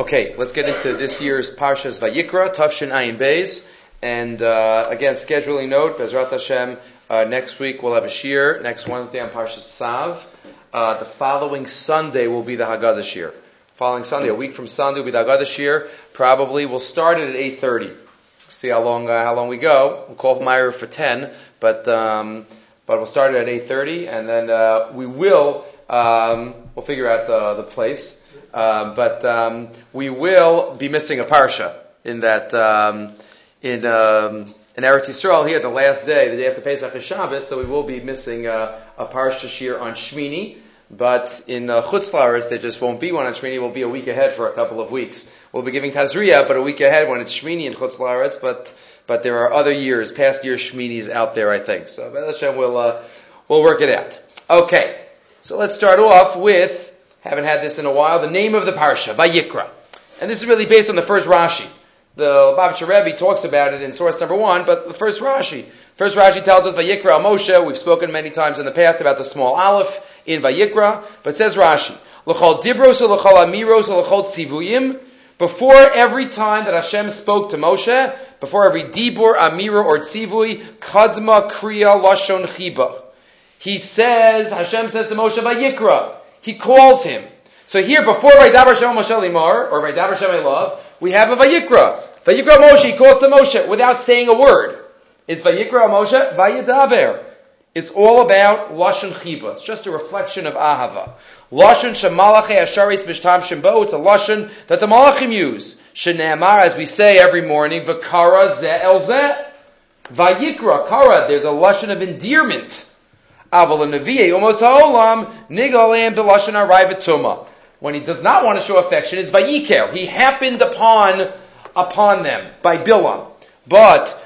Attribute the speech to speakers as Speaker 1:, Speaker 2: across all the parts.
Speaker 1: Okay, let's get into this year's Parshas Vayikra, Tav Shin Ayin Beis. And uh, again, scheduling note, Bezrat Hashem, uh, next week we'll have a shir, next Wednesday on Parshas Sav. Uh, the following Sunday will be the Haggadah shir. Following Sunday, a week from Sunday will be the Haggadah shir. Probably we'll start it at 8.30. See how long, uh, how long we go. We'll call Meyer for 10, but, um, but we'll start it at 8.30 and then uh, we will, um, we'll figure out the, the place. Um, but um, we will be missing a parsha in that um, in um, in Eretz Yisrael here, the last day, the day after Pesach is Shabbos, so we will be missing uh, a parsha shir on Shmini. But in uh, Chutz there just won't be one on Shmini. We'll be a week ahead for a couple of weeks. We'll be giving Tazria, but a week ahead when it's Shmini in Chutz. But but there are other years, past year Shminis out there, I think. So Hashem will uh, we'll work it out. Okay, so let's start off with haven't had this in a while. The name of the parsha, Vayikra. And this is really based on the first Rashi. The Lubavitcher Rebbe talks about it in source number one, but the first Rashi. First Rashi tells us Vayikra Moshe. We've spoken many times in the past about the small aleph in Vayikra, but says Rashi, L'chol dibros l'chol amiros l'chol tzivuyim. Before every time that Hashem spoke to Moshe, before every dibur, amira, or tzivui, kadma kriya lashon chiba. He says, Hashem says to Moshe, Vayikra. He calls him. So here, before Vaydabar Shem Moshe Limar, or Vaydabar Shem Love, we have a Vayikra. Vayikra Moshe, he calls to Moshe without saying a word. It's Vayikra Moshe, Vayadaber. It's all about Lashon Chiba. It's just a reflection of Ahava. Lashon Shemalache Asharis Bishtam Shembo, it's a Lashon that the Malachim use. Shene'amar, as we say every morning, Vakara Ze Ze. Vayikra, Kara, there's a Lashon of endearment. When he does not want to show affection, it's vayiker. He happened upon upon them by Bilam. But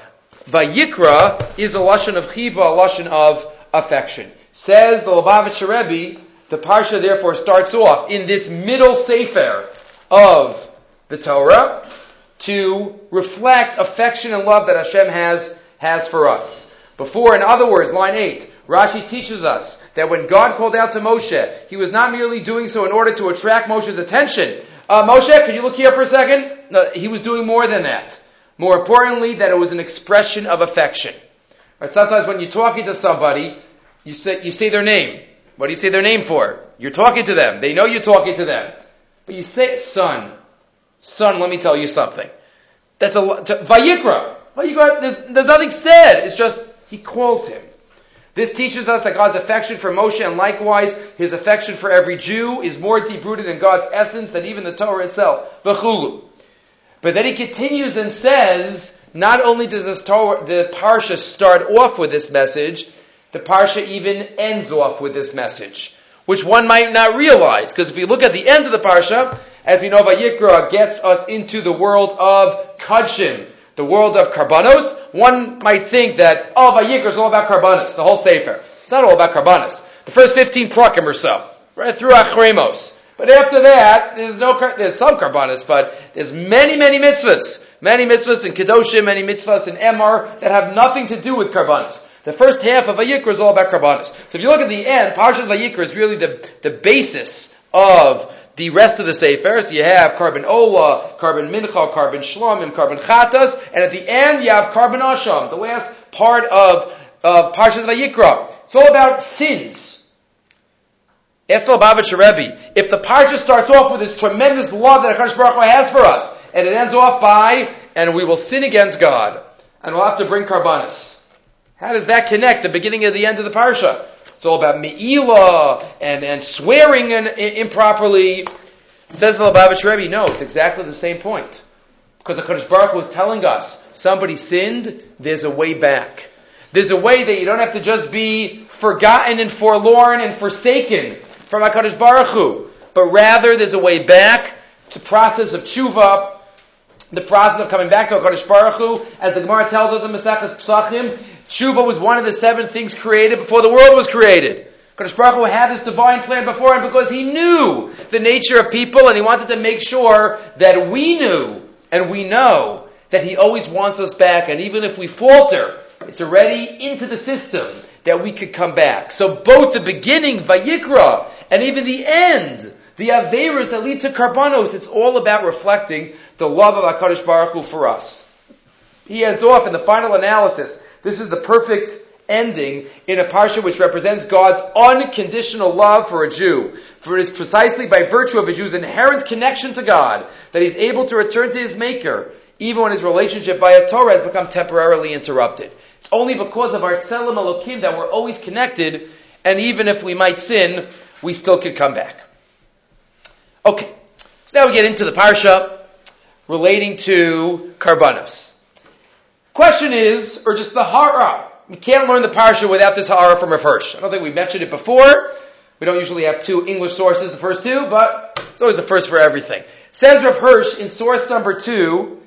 Speaker 1: vayikra is a lashon of chiba, a lashon of affection. Says the Lubavitcher Rebbe, the parsha therefore starts off in this middle sefer of the Torah to reflect affection and love that Hashem has has for us. Before, in other words, line eight. Rashi teaches us that when God called out to Moshe, he was not merely doing so in order to attract Moshe's attention. Uh, Moshe, could you look here for a second? No, he was doing more than that. More importantly, that it was an expression of affection. Right, sometimes when you're talking to somebody, you say, you say their name. What do you say their name for? You're talking to them. They know you're talking to them. But you say, son, son, let me tell you something. That's a, Vayikra. Vayikra, there's, there's nothing said. It's just, he calls him. This teaches us that God's affection for Moshe and likewise his affection for every Jew is more deep rooted in God's essence than even the Torah itself. Bechulu. But then he continues and says, not only does this Torah, the Parsha start off with this message, the Parsha even ends off with this message, which one might not realize, because if you look at the end of the Parsha, as we know, Vayikra gets us into the world of Kudshim, the world of Karbanos, one might think that, all oh, Vayikra is all about Karbanos, the whole Sefer. It's not all about Karbanos. The first 15 prakim or so, right through Achremos. But after that, there's no, there's some Karbanos, but there's many, many mitzvahs. Many mitzvahs in Kedoshim, many mitzvahs in Emor that have nothing to do with Karbanos. The first half of Vayikra is all about Karbanos. So if you look at the end, Parshas Vayikra is really the, the basis of the rest of the Sefer, so you have korban Ola, korban Mincha, korban Shlomim, korban Chatas, and at the end you have korban Asham, the last part of, of Parshas Vayikra. It's all about sins. The Lubavitcher Rebbe, if the Parsha starts off with this tremendous love that HaKadosh Baruch Hu has for us, and it ends off by, and we will sin against God, and we'll have to bring karbanis. How does that connect the beginning and the end of the Parsha? It's all about me'ila and, and swearing and, improperly. Says the Lubavitcher Rebbe, no, it's exactly the same point. Because the Kodesh Baruch was telling us, somebody sinned, there's a way back. There's a way that you don't have to just be forgotten and forlorn and forsaken from HaKadosh Baruch Hu, but rather there's a way back, to the process of tshuva, the process of coming back to HaKadosh Baruch Hu, as the Gemara tells us in Maseches Psachim, Tshuva was one of the seven things created before the world was created. Kodesh Baruch Hu had this divine plan before him because he knew the nature of people and he wanted to make sure that we knew and we know that he always wants us back and even if we falter, it's already into the system that we could come back. So both the beginning, Vayikra, and even the end, the Averas that lead to Karbanos, it's all about reflecting the love of HaKadosh Baruch Hu for us. He ends off in the final analysis. This is the perfect ending in a parsha which represents God's unconditional love for a Jew. For it is precisely by virtue of a Jew's inherent connection to God that he's able to return to his Maker, even when his relationship via Torah has become temporarily interrupted. It's only because of our Tselem Elokim that we're always connected, and even if we might sin, we still could come back. Okay, so now we get into the parsha relating to Karbanos. Question is, or just the hara. Ah, we can't learn the parsha without this hara from Rav Hirsch. I don't think we mentioned it before. We don't usually have two English sources, the first two, but it's always the first for everything. Says Rav Hirsch in source number two,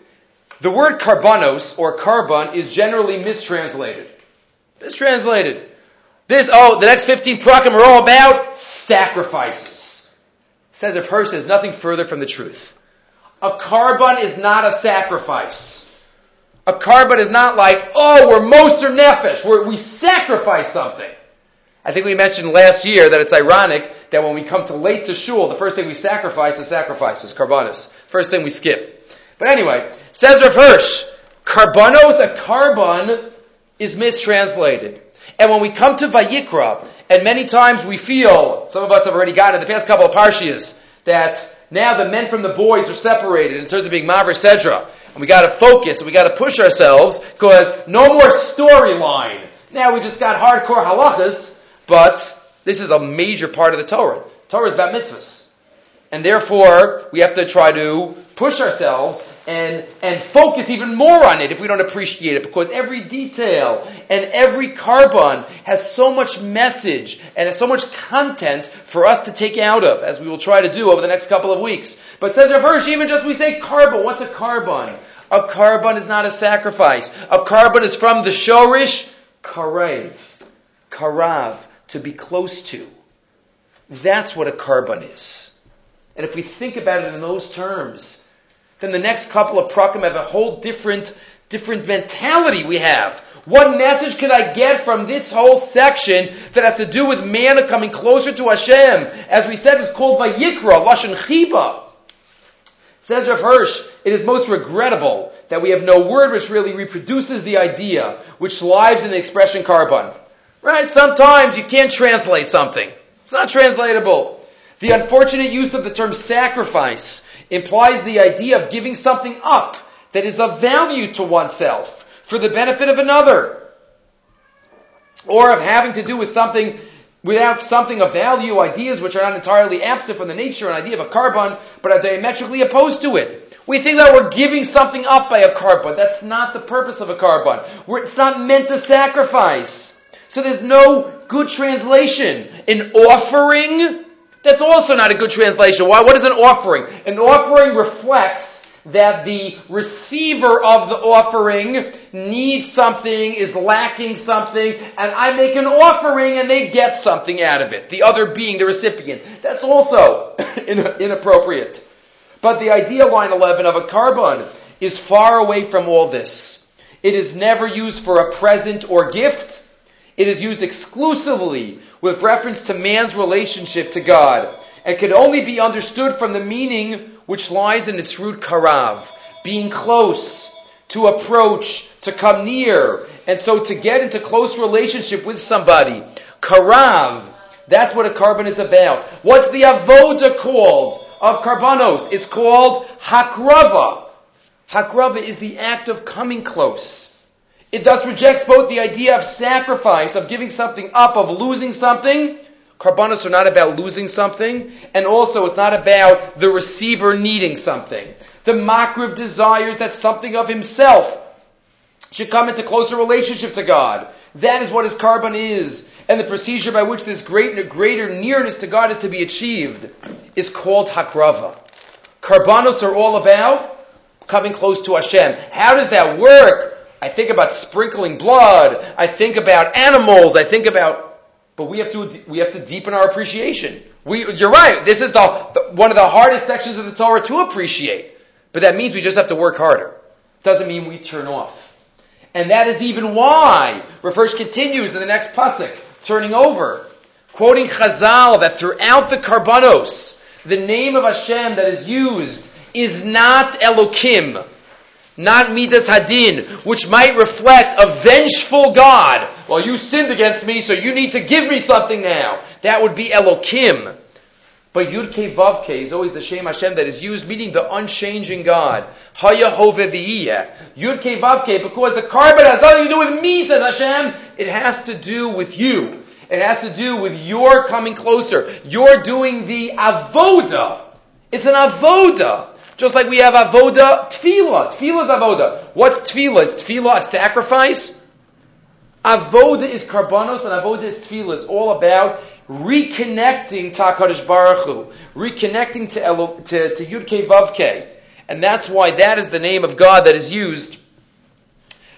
Speaker 1: the word karbanos or korban is generally mistranslated. Mistranslated. This, oh, the next 15 prakim are all about sacrifices. Says Rav Hirsch is nothing further from the truth. A korban is not a sacrifice. A korban is not like, oh, we're moser nefesh, we're, we sacrifice something. I think we mentioned last year that it's ironic that when we come to late to shul, the first thing we sacrifice is sacrifices, carbonis. First thing we skip. But anyway, says Rav Hirsch, karbanos, a korban, is mistranslated. And when we come to Vayikra, and many times we feel, some of us have already gotten the past couple of parshias, that now the men from the boys are separated in terms of being Maver Sedra. And we gotta focus and we gotta push ourselves because no more storyline. Now we just got hardcore halachas, but this is a major part of the Torah. Torah is about mitzvahs. And therefore, we have to try to push ourselves and, and focus even more on it if we don't appreciate it, because every detail and every korban has so much message and so much content for us to take out of, as we will try to do over the next couple of weeks. But says Rav Hirsch, even just we say korban, what's a korban? A korban is not a sacrifice. A korban is from the shorish, karev, karav, to be close to. That's what a korban is. And if we think about it in those terms, then the next couple of prakim have a whole different, different mentality we have. What message can I get from this whole section that has to do with man coming closer to Hashem? As we said, it's called Vayikra, Lashon Chiba. Says Rav Hirsch, it is most regrettable that we have no word which really reproduces the idea, which lies in the expression korban. Right? Sometimes you can't translate something. It's not translatable. The unfortunate use of the term sacrifice implies the idea of giving something up that is of value to oneself for the benefit of another. Or of having to do with something without something of value, ideas which are not entirely absent from the nature and idea of a korban, but are diametrically opposed to it. We think that we're giving something up by a korban. That's not the purpose of a korban. it's not meant to sacrifice. So there's no good translation. An offering, that's also not a good translation. Why? What is an offering? An offering reflects that the receiver of the offering needs something, is lacking something, and I make an offering and they get something out of it. The other being the recipient. That's also inappropriate. But the idea, line 11, of a korban is far away from all this. It is never used for a present or gift. It is used exclusively with reference to man's relationship to God and can only be understood from the meaning which lies in its root karav, being close, to approach, to come near, and so to get into close relationship with somebody. Karav, that's what a korban is about. What's the avoda called of karbanos? It's called hakrava. Hakrava is the act of coming close. It thus rejects both the idea of sacrifice, of giving something up, of losing something, Karbanos are not about losing something, and also it's not about the receiver needing something. The makriv desires that something of himself should come into closer relationship to God. That is what his korban is. And the procedure by which this great, greater nearness to God is to be achieved is called hakrava. Karbanos are all about coming close to Hashem. How does that work? I think about sprinkling blood. I think about animals. I think about but we have to we have to deepen our appreciation. We, you're right. This is the, the, one of the hardest sections of the Torah to appreciate. But that means we just have to work harder. Doesn't mean we turn off. And that is even why Hirsch continues in the next pasuk, turning over, quoting Chazal that throughout the Karbanos, the name of Hashem that is used is not Elokim, not Midas Hadin, which might reflect a vengeful God. Well, you sinned against me, so you need to give me something now. That would be Elokim. But Yud Ke Vav Ke is always the Shem Hashem that is used, meaning the unchanging God. Haya Hove V'iyeh. Yud because the korban has nothing to do with me, says Hashem. It has to do with you. It has to do with your coming closer. You're doing the avoda. It's an avoda. Just like we have avoda tefillah. Tefillah is avoda. What's tefillah? Is tefillah a sacrifice? Avoda is karbanos and avoda is tefillah. It's all about reconnecting to HaKadosh Baruch Hu, reconnecting to, Elo, to, to Yud Ke Vav Ke. And that's why that is the name of God that is used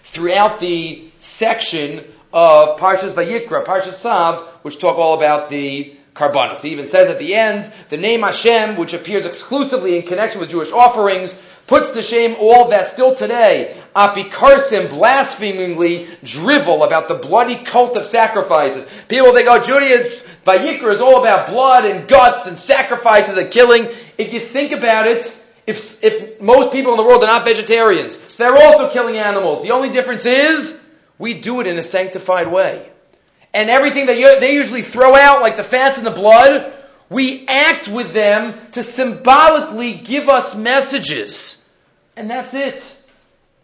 Speaker 1: throughout the section of Parshas Vayikra, Parshas Sav, which talk all about the karbanos. He even says at the end, the name Hashem, which appears exclusively in connection with Jewish offerings, puts to shame all that still today apikarsim blasphemingly drivel about the bloody cult of sacrifices. People think, oh, Judaism, Vayikra is all about blood and guts and sacrifices and killing. If you think about it, if, if most people in the world are not vegetarians, so they're also killing animals. The only difference is we do it in a sanctified way. And everything that you, they usually throw out, like the fats and the blood, we act with them to symbolically give us messages. And that's it.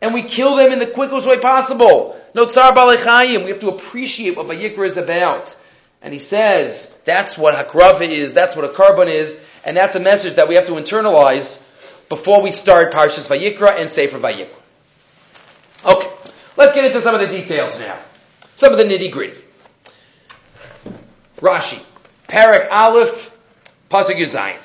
Speaker 1: And we kill them in the quickest way possible. No tsar balechayim. We have to appreciate what Vayikra is about. And he says, that's what Hakrava is, that's what a korban is, and that's a message that we have to internalize before we start Parshas Vayikra and Sefer Vayikra. Okay, let's get into some of the details now. Some of the nitty gritty. Rashi, Parak Aleph, Pasuk Yuzayin.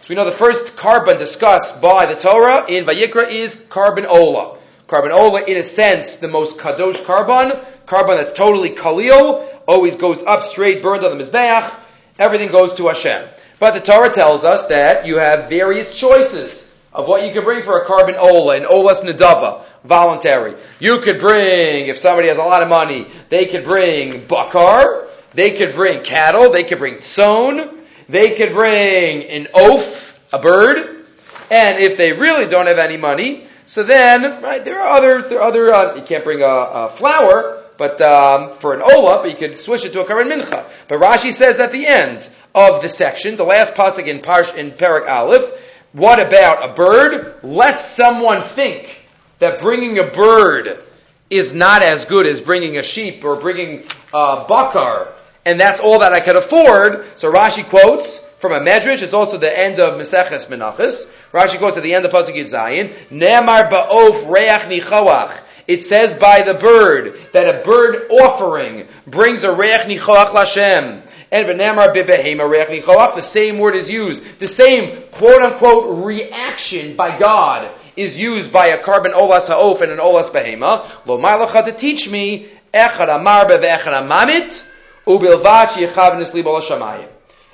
Speaker 1: So we know the first korban discussed by the Torah in Vayikra is korban Ola. Korban Ola, in a sense, the most kadosh korban, korban that's totally kalil, always goes up straight, burned on the Mizbeach, everything goes to Hashem. But the Torah tells us that you have various choices of what you can bring for a korban Ola, and Ola's Nadava, voluntary. You could bring, if somebody has a lot of money, they could bring bakar, they could bring cattle, they could bring tzon, they could bring an oaf, a bird, and if they really don't have any money, so then, right, there are other, there are other, uh, you can't bring a, a flower, but um, for an ola, but you could switch it to a korban mincha. But Rashi says at the end of the section, the last pasuk in Parsh in Perak Aleph, what about a bird? Lest someone think that bringing a bird is not as good as bringing a sheep or bringing a bakar, and that's all that I could afford. So Rashi quotes from a medrash. It's also the end of Meseches Menachos. Rashi quotes at the end of Pasuk Yud Zayin, Ne'amar ba'of reach nichoach. It says by the bird that a bird offering brings a reach nichoach lashem. And v'namar bibehema reach nichoach. The same word is used. The same quote unquote reaction by God is used by a korban olas ha'of and an olas behema. Lo malacha to teach me echad amar be'echad amamit ubilvat yichav nisli shamayim.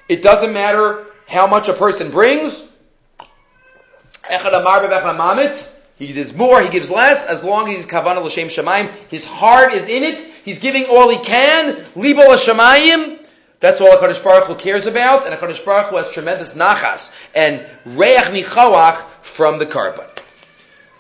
Speaker 1: It doesn't matter how much a person brings. He gives more, he gives less, as long as he's kavana l'shem shamayim. His heart is in it. He's giving all he can. Libo l'shamayim. That's all HaKadosh Baruch Hu cares about, and HaKadosh Baruch Hu has tremendous nachas and reach nichawach from the korban.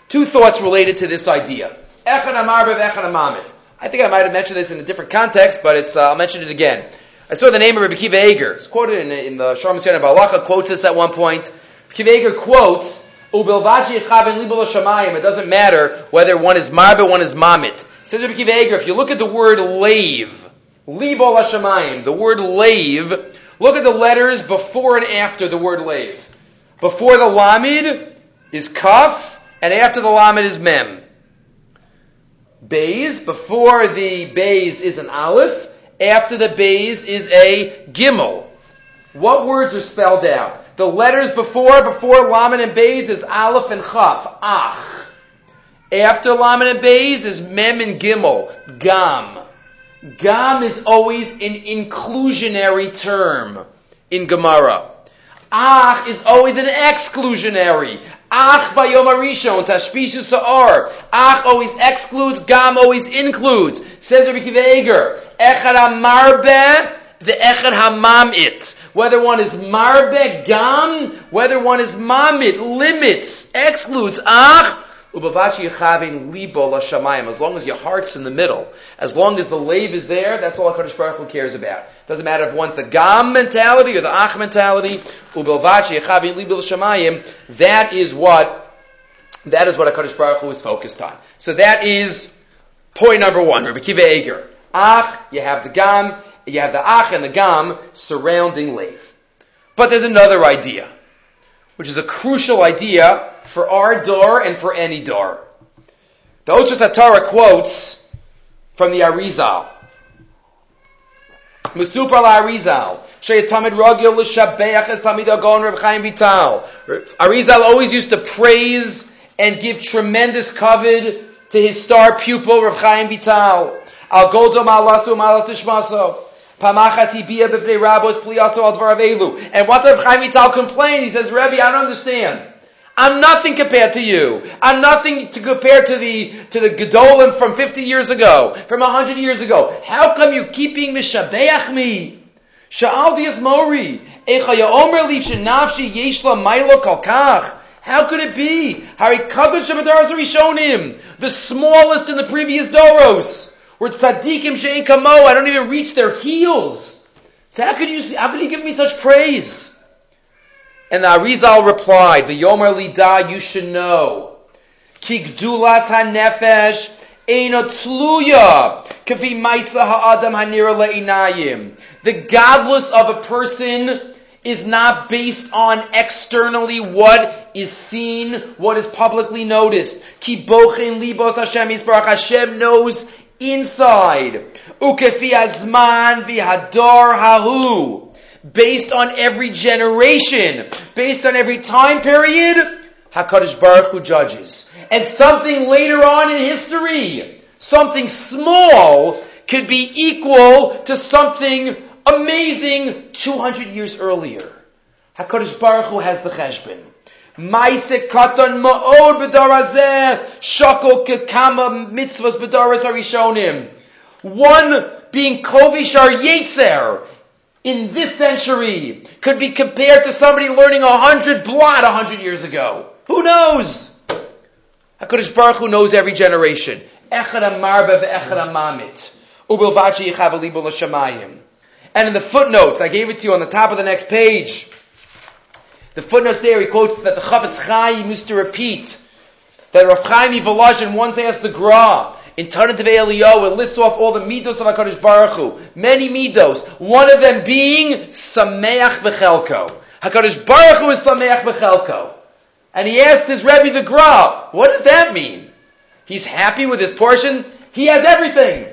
Speaker 1: Two thoughts related to this idea. Echad amar echad amamit. I think I might have mentioned this in a different context, but it's, uh, I'll mention it again. I saw the name of Rabbi Akiva Eiger. It's quoted in, in the Sharm Yisrael Balacha, quotes this at one point. Akiva Eiger quotes, It doesn't matter whether one is marbe, one is mamit. Says if you look at the word lave, libo l'shamayim, the word lave, look at the letters before and after the word lave. Before the lamid is kaf, and after the lamid is mem. Bays, before the bays is an aleph, after the bays is a gimel. What words are spelled out? The letters before, before lamed and bays is aleph and chaf, ach. After lamed and bays is mem and gimel, gam. Gam is always an inclusionary term in Gemara. Ach is always an exclusionary. Ach bayom arishon tashpishu sa'ar. Ach always excludes, gam always includes. Says Rabbi Akiva Eiger, echad hamarbe, the echad hamamit. Whether one is marbe gam, whether one is mamit, limits, excludes, ach, ubavachi yachavin libo lashamayim. As long as your heart's in the middle, as long as the lave is there, that's all HaKadosh Baruch Hu cares about. Doesn't matter if one's the gam mentality or the ach mentality, ubavachi yachavin libo lashamayim, that is what, that is what HaKadosh Baruch Hu is focused on. So that is point number one, Rabbi Akiva Eiger. Ach, you have the gam, you have the ach and the gam surrounding lave. But there's another idea, which is a crucial idea for our door and for any door. The Otros Atara quotes from the Arizal. Musupar la Arizal. Sheyatamid Ragil l'shabeach es tamid agon Reb Chaim Vital. Arizal always used to praise and give tremendous covet to his star pupil Reb Chaim Vital. Al goldo malasu malas tishmaso. And what does Chaim Vital complain? He says, Rebbe, I don't understand. I'm nothing compared to you. I'm nothing to compare to the to the Gedolim from 50 years ago, from 100 years ago. How come you keeping mishabeach me? Sha'aldi es mori. How could it be? The smallest in the previous doros. Where tzaddikim she'en kamo, I don't even reach their heels. So how could you, see, how could you give me such praise? And the Arizal replied, V'yomer lida, you should know. Ki gdulas ha-nefesh eino tluya kavi maisa ha'adam hanira le'inayim. The godless of a person is not based on externally what is seen, what is publicly noticed. Ki bochen libos Hashem. Hashem knows inside. Ukefi azman v'hador hahu based on every generation, based on every time period, HaKadosh Baruch Hu judges. And something later on in history, something small, could be equal to something amazing 200 years earlier. HaKadosh Baruch Hu has the cheshbon. Maise katan ma'od b'darazeh, shako kekama mitzvahs b'daraz harishonim. One being kovish ar yetzer, in this century could be compared to somebody learning a hundred blot a hundred years ago. Who knows? HaKadosh Baruch Hu knows every generation. Echad marba ve'echad mamit. Ubilvachi yichav And in the footnotes, I gave it to you on the top of the next page. The footnotes there, he quotes that the Chafetz Chaim used to repeat that Rav Chaim Volozhin once asked the Gra, in Tanat of Eliyahu, it lists off all the midos of HaKadosh Baruch Hu. Many midos. One of them being Sameach Bechelko. HaKadosh Baruch Hu is Sameach Bechelko. And he asked his Rebbe the Gra, what does that mean? He's happy with his portion? He has everything.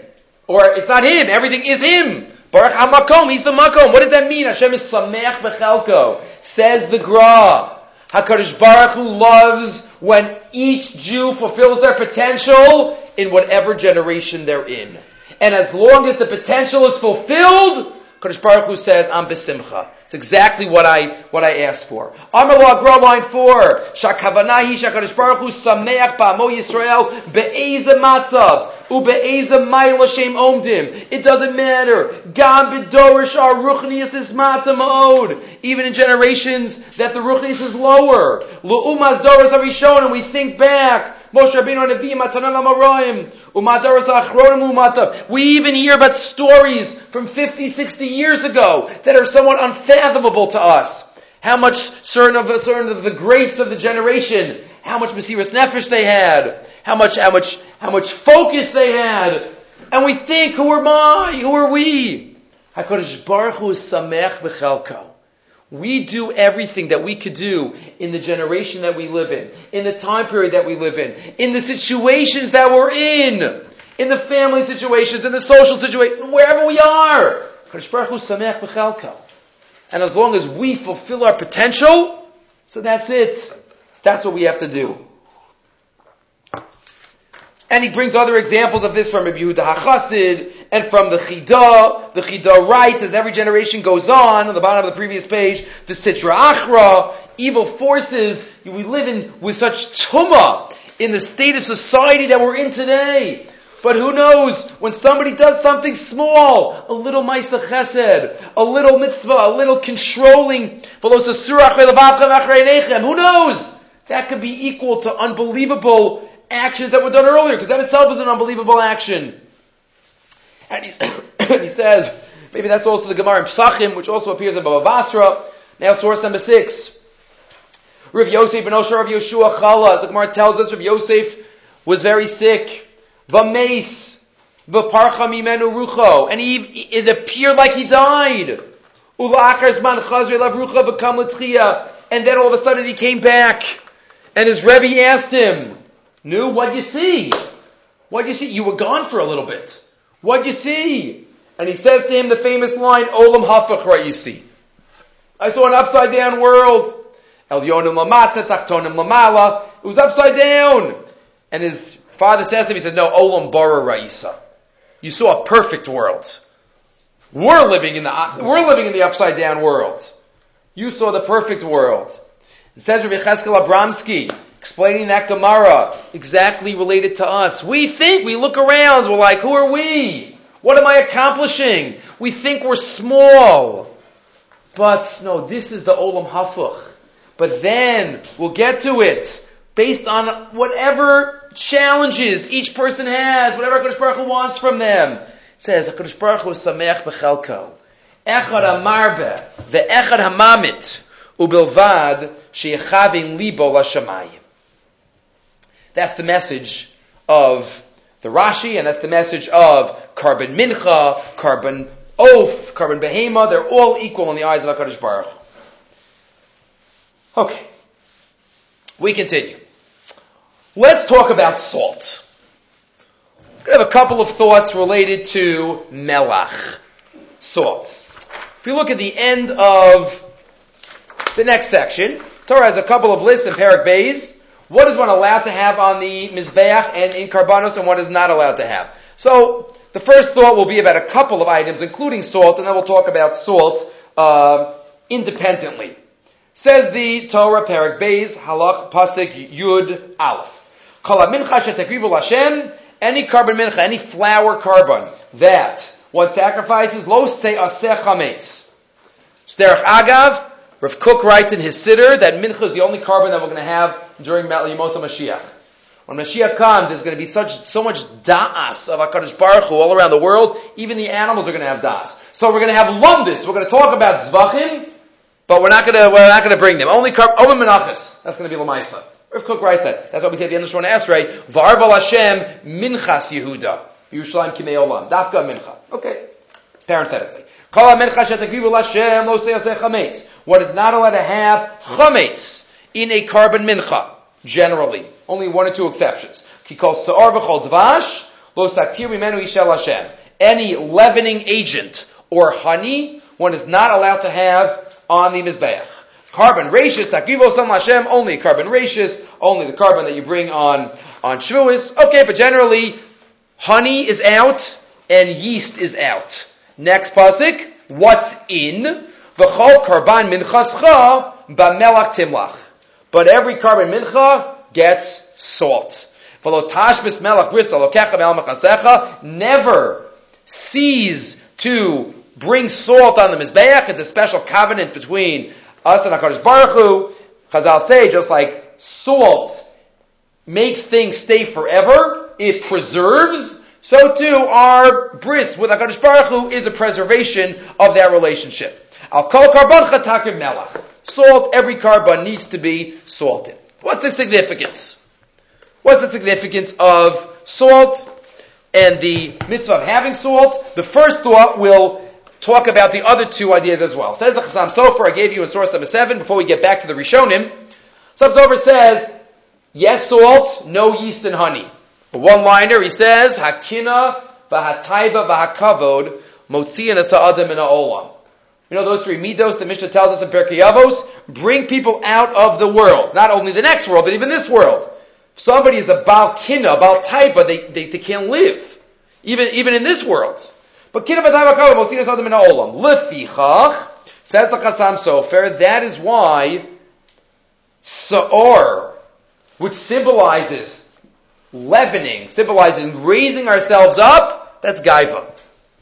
Speaker 1: Or it's not him, everything is him. Baruch HaMakom, he's the Makom. What does that mean? Hashem is Sameach Bechelko. Says the Gra. HaKadosh Baruch Hu loves when each Jew fulfills their potential in whatever generation they're in. And as long as the potential is fulfilled, Kodesh Baruch Hu says, I'm besimcha. It's exactly what I, what I asked for. Amar Gra line 4. Shakavanahi Shakadosh Baruch sameach ba'amo Yisrael be'eze matzav. Shem omdim. It doesn't matter. Gam b'dorish our ruchnius is ma'od. Even in generations that the ruchnius is lower. Lu'umaz doris arishon, and we think back. Moshe Rabbeinu Nevi'im Matanan Amarayim Umadaras Achronim Umatav. We even hear about stories from 50, 60 years ago that are somewhat unfathomable to us. How much certain of, certain of the greats of the generation, how much Mesiris Nefesh they had, how much, how much, how much focus they had. And we think, who am I? Who are we? HaKadosh Baruch Hu is Samech B'chelko. We do everything that we could do in the generation that we live in, in the time period that we live in, in the situations that we're in, in the family situations, in the social situation, wherever we are. And as long as we fulfill our potential, so that's it. That's what we have to do. And he brings other examples of this from Rabbi Yehuda HaChassid and from the Chida. The Chida writes, as every generation goes on, on the bottom of the previous page, the Sitra Achra, evil forces, we live in with such tuma in the state of society that we're in today. But who knows, when somebody does something small, a little maisa chesed, a little mitzvah, a little controlling, who knows? That could be equal to unbelievable actions that were done earlier, because that itself is an unbelievable action. And he, he says, maybe that's also the Gemara in Psachim, which also appears in Baba Basra. Now source number six. Rav Yosef and Osher Rav Yeshua Chala, the Gemara tells us Rav Yosef was very sick. V'meis, v'parcha mimenu rucho, and he, it appeared like he died. Ula'achar man chazri lav rucha v'kam and then all of a sudden he came back, and his Rebbe asked him, Nu, what'd you see? What'd you see? You were gone for a little bit. What'd you see? And he says to him the famous line, Olam hafach, see. I saw an upside down world. El yonim lamata, tachtonim lamala. It was upside down. And his father says to him, he says, no, olam bara ra'isa. You saw a perfect world. We're living in the, we're living in the upside down world. You saw the perfect world. It says Rabbi Cheskel Abramsky, explaining that Gemara, exactly related to us. We think, we look around, we're like, who are we? What am I accomplishing? We think we're small. But no, this is the Olam Hafuch. But then we'll get to it based on whatever challenges each person has, whatever HaKadosh Baruch Hu wants from them. It says, HaKadosh Baruch Hu Sameach Bechelko. Echad Amarbe, the Echad Hamamit, Ubilvad, Sheyechavin Libo Lashamayim. That's the message of the Rashi, and that's the message of korban Mincha, korban Oaf, korban Behema. They're all equal in the eyes of HaKadosh Baruch. Okay. We continue. Let's talk about salt. I have a couple of thoughts related to melach, salt. If you look at the end of the next section, Torah has a couple of lists in Parak Bays what is one allowed to have on the Mizbeach and in Karbanos and what is not allowed to have? So, the first thought will be about a couple of items, including salt, and then we'll talk about salt uh, independently. Says the Torah, Parak Beis, Halach, Pasik, Yud, Aleph. Kala mincha shetekrivu Hashem, any korban mincha, any flour korban, that one sacrifices, lo se aseh chametz. Sterach agav, Rav Kook writes in his Siddur that mincha is the only korban that we're going to have during Yimosa Mashiach. When Mashiach comes, there's going to be such so much da'as of Hakadosh Baruch Hu all around the world. Even the animals are going to have da'as. So we're going to have lumdis. We're going to talk about zvachim, but we're not going to we're not going to bring them. Only kar- menachas. That's going to be lamaisa. Rav Kook writes that. That's why we say at the end of Shemona Esrei, V'arval Hashem minchas Yehuda. Yerushalayim kimei olam. Dafka mincha. Okay. Parenthetically. What is not allowed to have chametz in a korban mincha, generally. Only one or two exceptions. Any leavening agent or honey, one is not allowed to have on the Mizbeach. Korban rachis, takrivo sam Hashem, only korban rachis, only the korban that you bring on, on Shavuos. Okay, but generally, honey is out and yeast is out. Next pasuk, what's in? V'chol karban minchascha b'melach timlach. But every korban mincha gets salt. Never cease to bring salt on the Mizbeach. It's a special covenant between us and HaKadosh Baruch Hu. Chazal say, just like salt makes things stay forever, it preserves, so too our bris with HaKadosh Baruch Hu is a preservation of that relationship. Al kol karban chatakim melach. Salt, every korban needs to be salted. What's the significance? What's the significance of salt and the mitzvah of having salt? The first thought will talk about the other two ideas as well. Says the Chassam Sofer, I gave you in source number seven before we get back to the Rishonim. Chassam Sofer says, yes, salt, no yeast and honey. A one-liner, he says, Hakina v'hataiva v'hakavod motzian asa'adim in olam. You know those three midos the Mishnah tells us in Pirkei Avos? Bring people out of the world. Not only the next world, but even this world. If somebody is a Baal Kina, Baal Taiva, they, they, they can't live. Even, even in this world. But Kina V'Taiva Kalam, Mosinas Adam in Olam. Lefichach, says the Chassam Sofer, that is why Sa'or, which symbolizes leavening, symbolizing raising ourselves up, that's gaiva.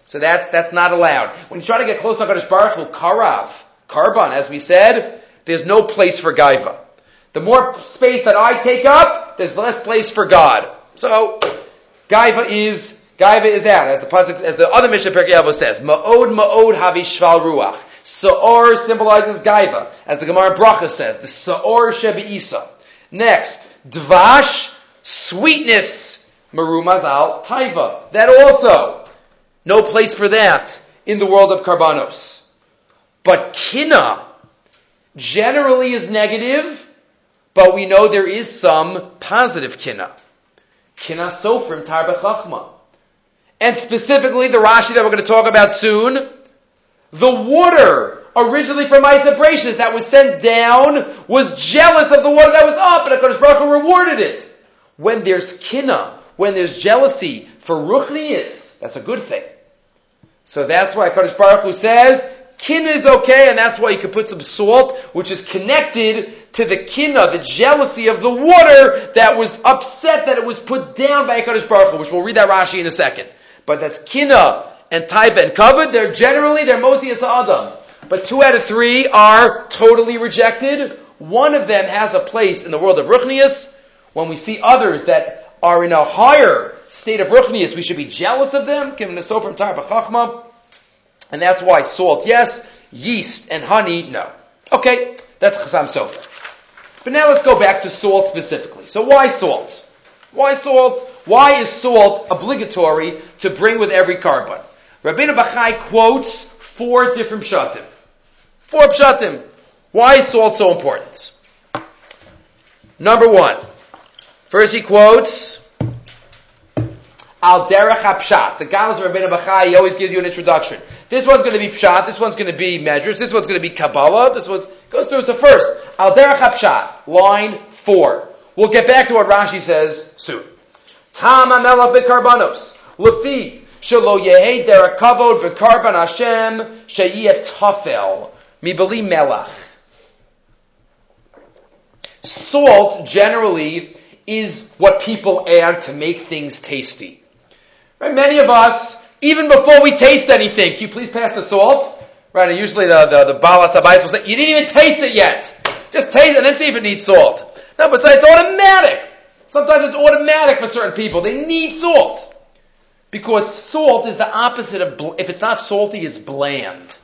Speaker 1: So that's, that's not allowed. When you try to get close to HaKadosh Baruch Hu, karav, karban, as we said, there's no place for gaiva. The more space that I take up, there's less place for God. So, gaiva is, gaiva is out, as the pasuk, as the other Mishnah Pirkei Avos says, ma'od ma'od havi shval ruach. Sa'or symbolizes gaiva, as the Gemara Bracha says, the sa'or shebi isa. Next, dvash, sweetness, marumazal taiva. That also, no place for that in the world of karbanos. But kina generally is negative, but we know there is some positive kina. Kina sofrim tarba chachma. And specifically the Rashi that we're going to talk about soon, the water originally from Isa that was sent down was jealous of the water that was up, and HaKadosh Baruch Hu rewarded it. When there's kina, when there's jealousy for ruchnius, that's a good thing. So that's why Kaddish Baruch Hu says, kin is okay, and that's why you can put some salt, which is connected to the kinna, the jealousy of the water that was upset that it was put down by Kaddish Baruch Hu, which we'll read that Rashi in a second. But that's kinna and taiva and covered. They're generally, they're Mosias Adam. But two out of three are totally rejected. One of them has a place in the world of Ruchnius. When we see others that are in a higher state of ruchnius, we should be jealous of them. And that's why salt, yes, yeast and honey, no. Okay, that's Chasam Sofer. But now let's go back to salt specifically. So why salt? Why salt? Why is salt obligatory to bring with every korban? Rabbeinu Bachai quotes four different pshatim. Four pshatim. Why is salt so important? Number one. First he quotes Al derech pshat. The Galus of Rabbeinu Bachai, he always gives you an introduction. This one's going to be pshat, this one's going to be measures, this one's going to be Kabbalah, this one's, goes through. So first, Al derech pshat, line four. We'll get back to what Rashi says soon. Tam amela bekarbanos. Lefi, shelo yehe derech kavod bekarban Hashem, sheyeh tafel, mibali melach. Salt generally is what people add to make things tasty. Right? Many of us, even before we taste anything, can you please pass the salt? Right? And usually the, the, the Baal will say, you didn't even taste it yet. Just taste it and then see if it needs salt. No, but it's automatic. Sometimes it's automatic for certain people. They need salt. Because salt is the opposite of, bl- if it's not salty, it's bland.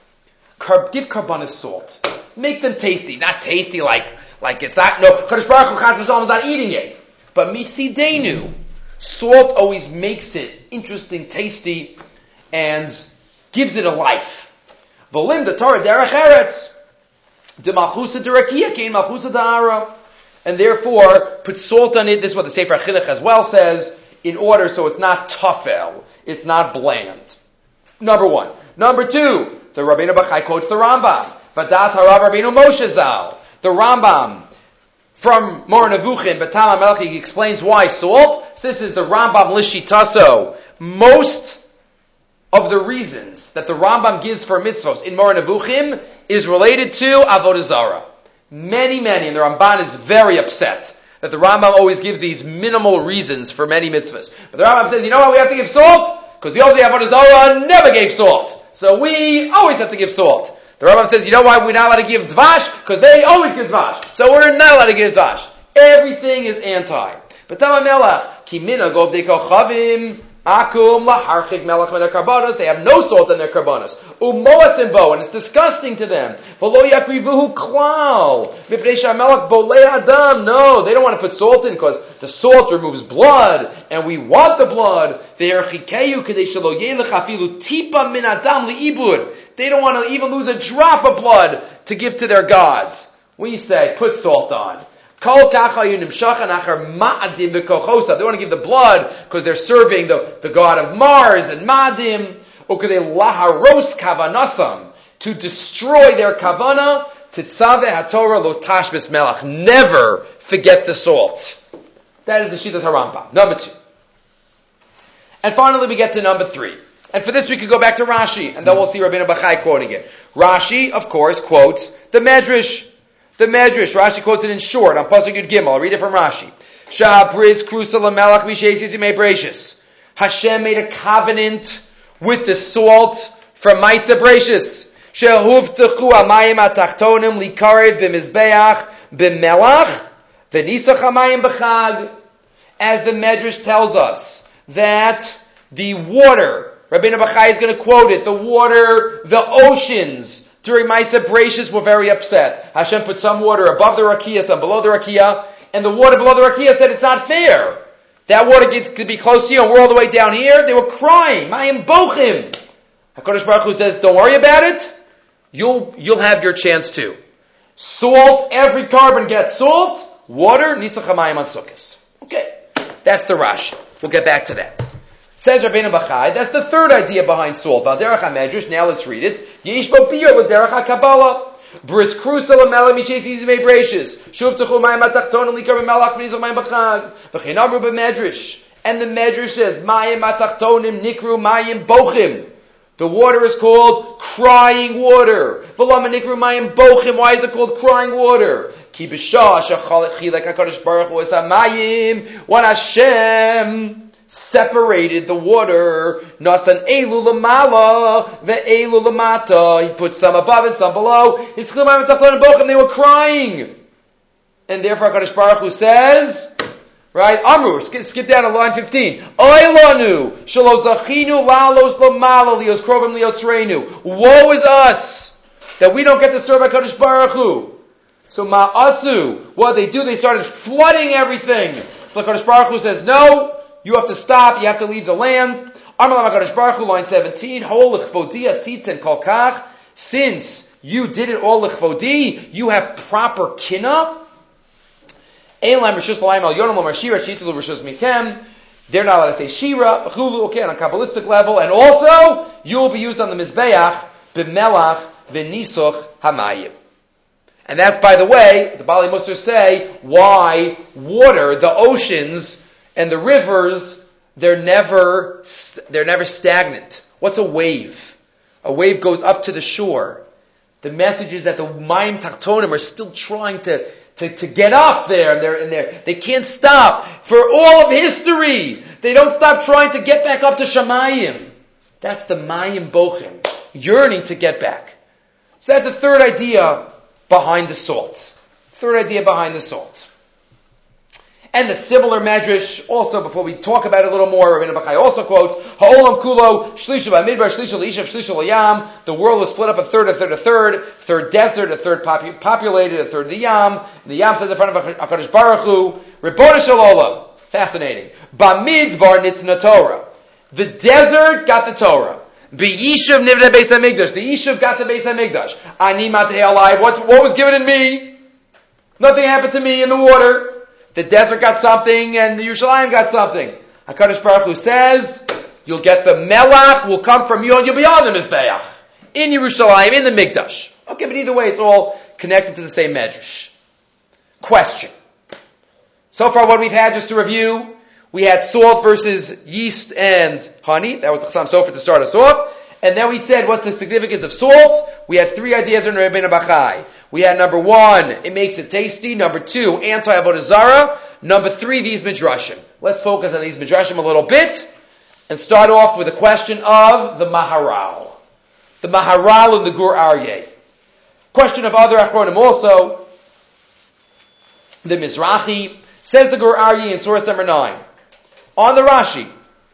Speaker 1: Car- give karbanos salt. Make them tasty. Not tasty like, like it's not, no, Kaddish Baruch Hu is not eating it. But mitsidenu. Salt always makes it interesting, tasty, and gives it a life. Volim the Torah derech eretz. De malchusa came malchusa da'ara. And therefore, put salt on it. This is what the Sefer Chinuch as well says, in order so it's not tafel, it's not bland. Number one. Number two, the Rabbeinu Bachai quotes the Rambam. Vadas harav Rabbeinu Moshe Zal. The Rambam from Moreh Nevuchim, Batam HaMelech, he explains why salt. So this is the Rambam Lishitaso. Most of the reasons that the Rambam gives for mitzvos in Moreh Nevuchim is related to Avodah Zarah. Many, many, and the Ramban is very upset that the Rambam always gives these minimal reasons for many mitzvahs. But the Rambam says, you know what, we have to give salt? Because the old Avodah Zarah never gave salt. So we always have to give salt. The Rambam says, you know why we're not allowed to give dvash? Because they always give dvash. So we're not allowed to give dvash. Everything is anti. But Tamamelach, kimina gov chavim, akum laharchik melach min karbanos. They have no salt in their karbanos. Umoasimbo, and it's disgusting to them. V'lo yakrivuhu klal. Mipnei shamelach bolei adam. No, they don't want to put salt in because the salt removes blood, and we want the blood. Ve'erchikeyu kadei shalo yelech afilu tipa min adam liibud. They don't want to even lose a drop of blood to give to their gods. We say, put salt on. They want to give the blood because they're serving the, the god of Mars and Madim. laharos kavanasam to destroy their kavana. Never forget the salt. That is the Shitas Harambam. Number two. And finally we get to number three. And for this we could go back to Rashi, and then we'll see Rabbeinu Bachai quoting it. Rashi, of course, quotes the Medrash. The Medrash, Rashi quotes it in short on Pasuk Yud Gimel. I'll read it from Rashi. Shabriz Krusa Lamelach Mishesis Bracious. Hashem made a covenant with the salt from Maisa Bracious. Shehuvtechu amayim atachtonim likarev b'mizbeach b'melach v'nisach amayim b'chag. As the Medrash tells us that the water, Rabbeinu Bachai is going to quote it, the water, the oceans during Maisa Bracious were very upset. Hashem put some water above the rakia, some below the rakia, and the water below the rakia said it's not fair. That water gets to be close to you, and we're all the way down here. They were crying. I am bochim. Hakadosh Baruch Hu says, "Don't worry about it. You'll you'll have your chance too. Salt. Every korban gets salt. Water. Nisachamayim on sukkahs. Okay, that's the Rashi. We'll get back to that. Says Rabbeinu Bachai, that's the third idea behind salt. Valderach HaMedrash, now let's read it. Yesh bo biyah l'derach HaKabbalah. Bris krusel l'mela mishes yizmei breishes. Shuv techu mayim atachton likar b'melach v'nizol mayim b'chag. V'chein amru b'medrash. And the medrash says, mayim atachtonim nikru mayim bochim. The water is called crying water. V'lama nikru mayim bochim. Why is it called crying water? Ki b'shah shachal HaKadosh Baruch Hu es mayim. When Hashem separated the water. Nasan elu lamala ve'elu lamata. He put some above and some below. and they were crying. And therefore HaKadosh Baruch Hu says, right, Amru, skip, skip down to line 15. Oilanu, shalo zachinu lalos lamala lios krovim. Woe is us that we don't get to serve HaKadosh Baruch Hu. So ma'asu, what they do, they started flooding everything. So Baruch Hu says, no, you have to stop. You have to leave the land. line 17. Since you did it all you have proper kina. They're not allowed to say shira, okay, on a kabbalistic level, and also you will be used on the mizbeach b'melach v'nisuch hamayim. And that's, by the way, the Bali Musar say why water, the oceans, and the rivers, they're never, they're never stagnant. What's a wave? A wave goes up to the shore. The message is that the Mayim Tachtonim are still trying to, to, to get up there and they're, and they're, they can't stop. For all of history, they don't stop trying to get back up to Shemayim. That's the Mayim Bochim, yearning to get back. So that's the third idea behind the salt. Third idea behind the salt. And the similar medrash, also before we talk about it a little more, Rabbeinu Bachai also quotes, Ha'olam kulo, shlisha ba'midbar, shlisha l'ishav, shlisha l'yam, the world is split up a third, a third, a third, third desert, a third popu- populated, a third the yam, the yam says in front of HaKadosh Baruch Hu, Shalom, fascinating, ba'midbar nitna Torah, the desert got the Torah, B'yishav nivne Beis HaMikdash. The Yishav got the Beis HaMikdash. Ani matei alive. What was given in me? Nothing happened to me in the water. The desert got something and the Yerushalayim got something. HaKadosh Baruch Hu says, you'll get the Melach will come from you and you'll be on the Mizbeach. In Yerushalayim, in the Mikdash. Okay, but either way, it's all connected to the same Medrash. Question. So far what we've had, just to review, we had salt versus yeast and honey. That was the Chassam Sofer to start us off. And then we said, what's the significance of salt? We had three ideas in Rabbeinu Bachai. We had number one, it makes it tasty. Number two, anti zara. Number three, these midrashim. Let's focus on these midrashim a little bit and start off with a question of the Maharal. The Maharal and the Gur Aryeh. Question of other Achronim also. The Mizrahi says the Gur Aryeh in source number nine. On the Rashi,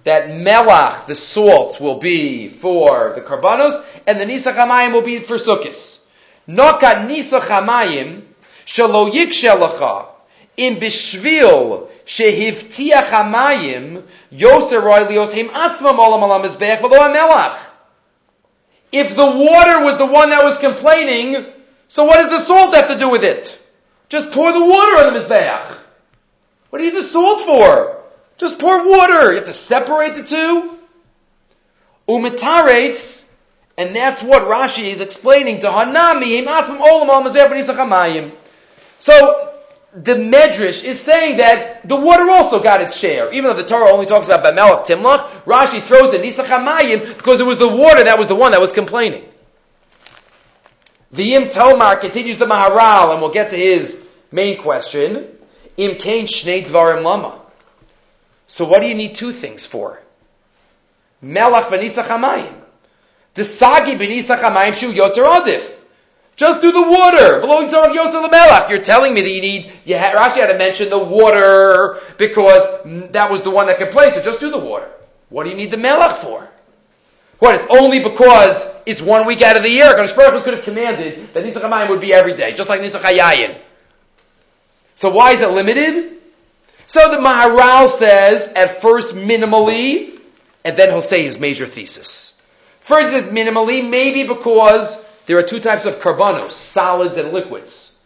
Speaker 1: that melach, the salt, will be for the karbanos, and the nisach will be for sukkis. Nokat nisach hamayim shalo yikshelacha im bishvil shehivtiach hamayim yoser roy lios him atzmam olam alam mizbeach v'lo melach. If the water was the one that was complaining, so what does the salt have to do with it? Just pour the water on the mizbeach. What do you need the salt for? Just pour water. You have to separate the two. Umitaretz, and that's what Rashi is explaining to Hanami. So the Medrash is saying that the water also got its share, even though the Torah only talks about Bamelach Timlach. Rashi throws in Nisachamayim because it was the water that was the one that was complaining. The Yim Tomar continues the Maharal, and we'll get to his main question. Im kain shnei dvarim lama. So what do you need two things for? Melach v'nisach hamayim. The sagi b'nisach hamayim shu yoter adif. Just do the water. You're telling me that you need, you had, Rashi had to mention the water because that was the one that play, so just do the water. What do you need the Melach for? What, it's only because it's one week out of the year? Because Baruch could have commanded that Nisach HaMayim would be every day, just like Nisach HaYayin. So why is it limited? So the Maharal says, at first minimally, and then he'll say his major thesis. First is minimally, maybe because there are two types of karbanos, solids and liquids.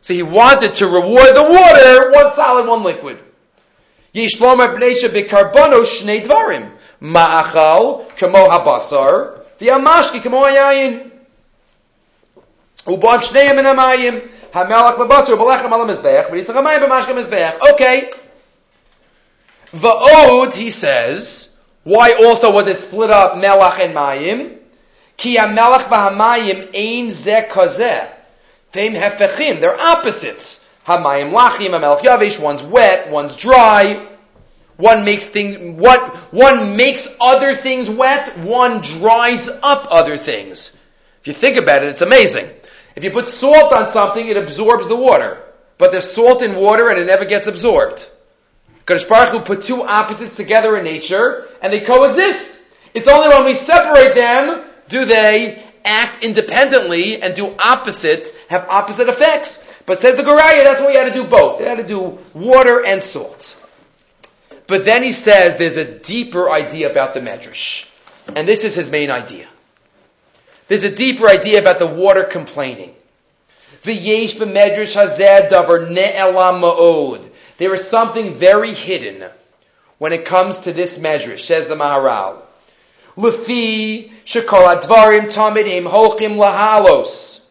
Speaker 1: So he wanted to reward the water, one solid, one liquid. Yishlom b'neisha b'karbonos shnei dvarim. Ma'achal, kamo habasar, v'yamashki kamo hayayin. Ubam shnei min hamayim. Hamelach b'basar, b'lechem ala mizbeach, v'yisach hamayim b'mashka mizbeach. Okay. Va'od, he says, why also was it split up melach and mayim? Ki hamelach v'hamayim ein zeh kazeh. Them hefechim, they're opposites. Hamayim lachim, hamelach yavish, one's wet, one's dry. One makes things, what, one makes other things wet, one dries up other things. If you think about it, it's amazing. If you put salt on something, it absorbs the water. But there's salt in water and it never gets absorbed. Kadosh Baruch Hu put two opposites together in nature and they coexist. It's only when we separate them do they act independently and do opposite, have opposite effects. But says the Gur Aryeh, that's why you had to do both. They had to do water and salt. But then he says there's a deeper idea about the Medrash. And this is his main idea. There's a deeper idea about the water complaining. V'yesh b'medrash hazeh davar ne'elam ma'od. There is something very hidden when it comes to this measure, says the Maharal. Lefi shekol advarim tamidim holchim lahalos.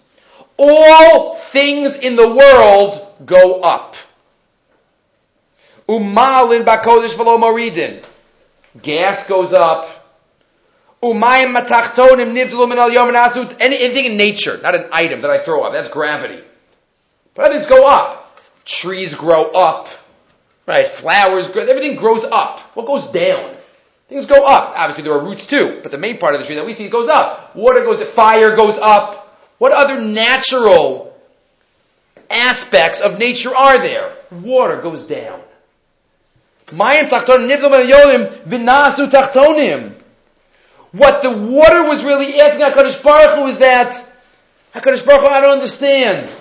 Speaker 1: All things in the world go up. Umalin bakodesh v'lo. Gas goes up. Umayim matachtonim nivdlu min al asut. Anything in nature, not an item that I throw up. That's gravity. But others go up. Trees grow up. Right? Flowers grow. Everything grows up. What goes down? Things go up. Obviously there are roots too, but the main part of the tree that we see goes up. Water goes, fire goes up. What other natural aspects of nature are there? Water goes down. What the water was really asking HaKadosh Baruch Hu is that, HaKadosh Baruch Hu, I don't understand.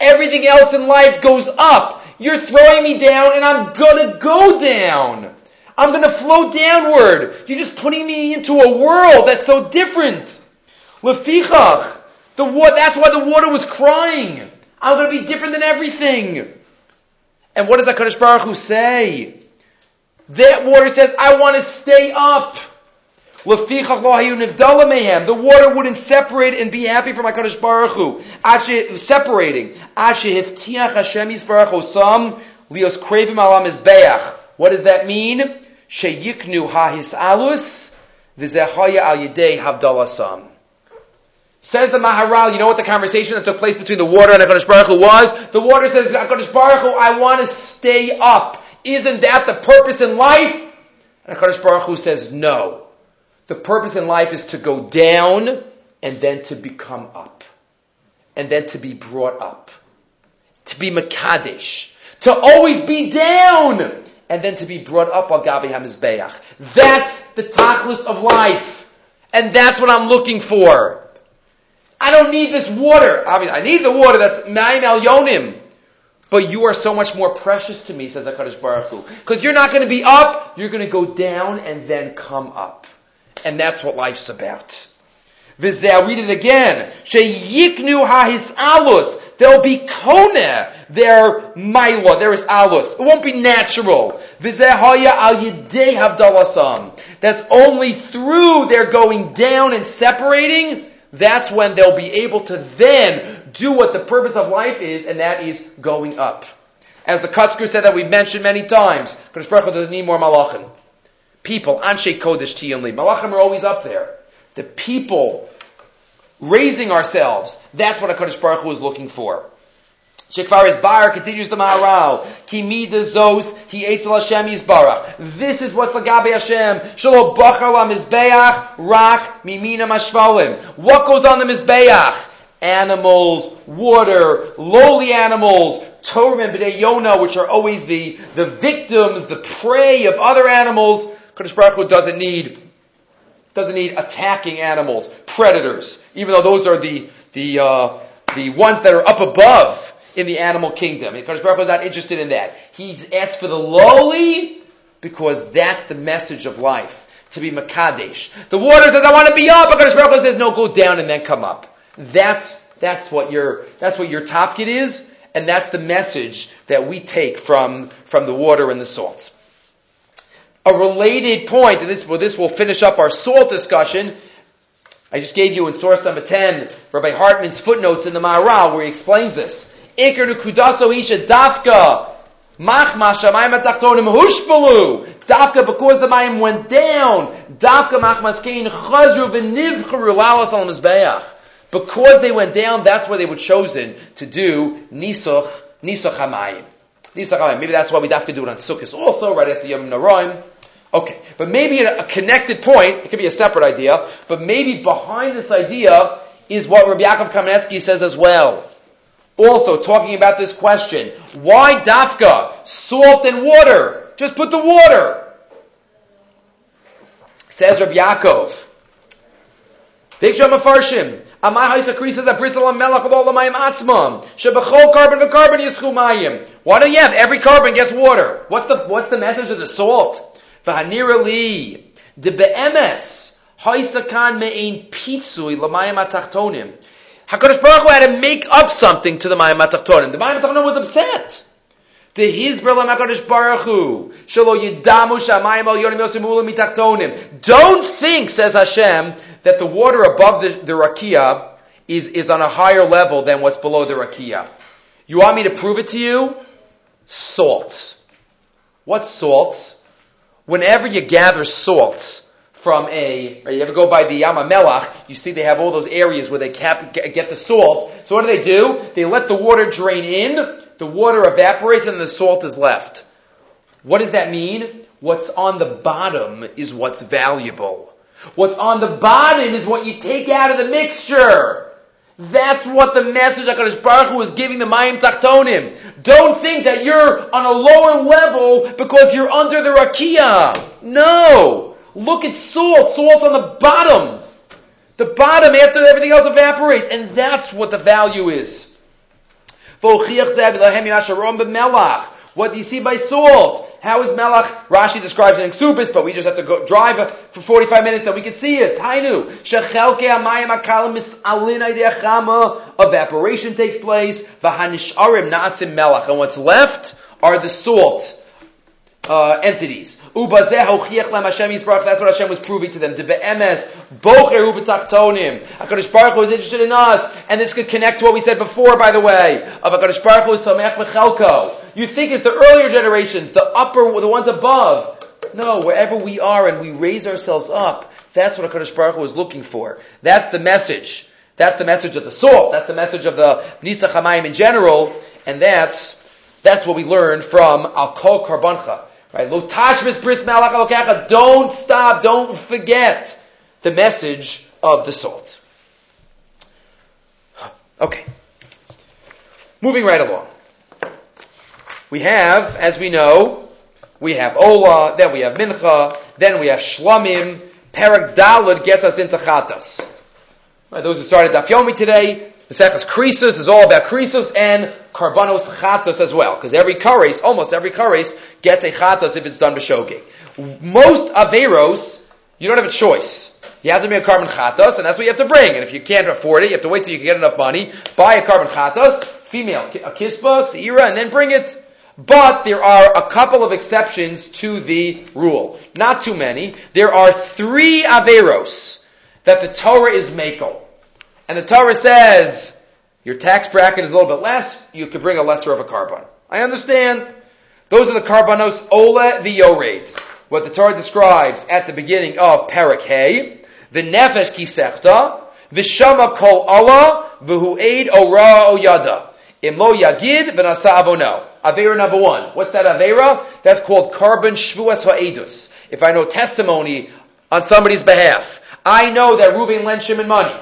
Speaker 1: Everything else in life goes up. You're throwing me down and I'm gonna go down. I'm gonna float downward. You're just putting me into a world that's so different. Lefichach. The wa- that's why the water was crying. I'm gonna be different than everything. And what does HaKadosh Baruch Hu say? That water says, I want to stay up. The water wouldn't separate and be happy for my Kaddish Baruch Hu. Actually, separating. alam What does that mean? Sheyiknu hahis alus v'zehaya al yidei havdalasam. Says the Maharal, you know what the conversation that took place between the water and HaKadosh Baruch Hu was? The water says, HaKadosh Baruch Hu, I want to stay up. Isn't that the purpose in life? And HaKadosh Baruch Hu says, no. The purpose in life is to go down and then to become up. And then to be brought up. To be Makadish. To always be down. And then to be brought up al Gabi HaMizbeach. That's the tachlis of life. And that's what I'm looking for. I don't need this water. Obviously, I need the water that's Ma'im Al Yonim. But you are so much more precious to me, says HaKadosh Baruch Hu. Because you're not going to be up, you're going to go down and then come up. And that's what life's about. I'll read it again. Sheyiknu ha'his alus. There'll be kona. Their maila. There is alus. It won't be natural. V'zeh haya al yidei havdalasam. That's only through their going down and separating. That's when they'll be able to then do what the purpose of life is, and that is going up. As the Kotzker said that we've mentioned many times, Kodesh Baruch Hu doesn't need more malachim. People, Anshe Kodesh Tiyonli. Malachim are always up there. The people raising ourselves, that's what a Kodesh Baruch Hu is looking for. Shekvar is bar continues the Maharal. Kimi de zos he eats Hashem Yisbarach. This is what's lagabe Hashem. Shalo bachar la mizbeach rak mimina mashvalim. What goes on the mizbeach? Animals, water, lowly animals, Torah and Yonah, which are always the, the victims, the prey of other animals. Kodesh Baruch Hu doesn't need doesn't need attacking animals, predators, even though those are the the uh, the ones that are up above in the animal kingdom. Because Baruch Hu is not interested in that. He's asked for the lowly because that's the message of life. To be Makadesh. The water says, I want to be up. Because Baruch Hu says, no, go down and then come up. That's, that's what your, that's what your tafkid is. And that's the message that we take from, from the water and the salts. A related point, and this, this will finish up our salt discussion, I just gave you in source number 10, Rabbi Hartman's footnotes in the Maharal, where he explains this. Iker kudaso isha dafka. Machma shamayim atachtonim. Dafka because the mayim went down. Dafka machmas chazru lalas al mizbeach. Because they went down, that's where they were chosen to do nisuch, nisuch hamayim. Nisuch hamayim. Maybe that's why we dafka do it on Sukkot also, right after Yom Naraim. Okay, but maybe a, connected point, it could be a separate idea, but maybe behind this idea is what Rabbi Yaakov Kamenetsky says as well also talking about this question. Why dafka? Salt and water. Just put the water. Says Rabbi Yaakov. Korban yischu mayim. Why do you have every korban gets water? What's the what's the message of the salt? V'hanira li de beemes haisa kan me'in pitzui lamayim atachtonim. HaKadosh Baruch Hu had to make up something to the Mayim HaTachtonim. The Mayim HaTachtonim was upset. The Hizber Lam HaKadosh Baruch Hu. Shelo Yidamu Shamayim Al Yonim Yosimula Mitachtonim. Don't think, says Hashem, that the water above the, the Rakia is, is on a higher level than what's below the Rakia. You want me to prove it to you? Salt. What's salt? Whenever you gather salt, from a, you ever go by the Yamamelach, you see they have all those areas where they cap, get the salt. So what do they do? They let the water drain in, the water evaporates, and the salt is left. What does that mean? What's on the bottom is what's valuable. What's on the bottom is what you take out of the mixture. That's what the message HaKadosh Baruch Hu is giving the Mayim Tachtonim. Don't think that you're on a lower level because you're under the Rakia. No! Look at salt. Salt's on the bottom. The bottom after everything else evaporates. And that's what the value is. What do you see by salt? How is melach? Rashi describes it in Ksubis, but we just have to go drive for 45 minutes and we can see it. Tainu. Evaporation takes place. And what's left are the salt uh, entities. That's what Hashem was proving to them. HaKadosh Baruch Hu is interested in us. And this could connect to what we said before, by the way, of HaKadosh Baruch Hu is Samech. You think it's the earlier generations, the upper, the ones above. No, wherever we are and we raise ourselves up, that's what HaKadosh Baruch Hu is looking for. That's the message. That's the message of the salt. That's the message of the Nisa Chamayim in general. And that's, that's what we learned from Al Kol Karbancha. Right? Lo tashmis bris Don't stop. Don't forget the message of the salt. Okay. Moving right along. We have, as we know, we have Ola, then we have Mincha, then we have Shlamim. Perak Dalad gets us into Chatas. Right, those who started Dafyomi today, the Seches Krisus is all about Krisus and Karbanos Chatos as well. Because every Kares, almost every Kares, gets a Chatos if it's done b'shogeg. Most Averos, you don't have a choice. You have to be a korban chatos, and that's what you have to bring. And if you can't afford it, you have to wait till you can get enough money, buy a korban chatos, female, a kispa, seira, and then bring it. But there are a couple of exceptions to the rule. Not too many. There are three averos that the Torah is makel. And the Torah says, your tax bracket is a little bit less, you could bring a lesser of a korban. I understand. Those are the karbanos ola v'yored. What the Torah describes at the beginning of Parak Hay. The nefesh kisechta, the shama kol Allah, v'hu aid ora oyada. Imlo yagid v'nasa avono. Avera number one. What's that Avera? That's called korban shvuas ha'edus. If I know testimony on somebody's behalf, I know that Reuben lent Shimon money,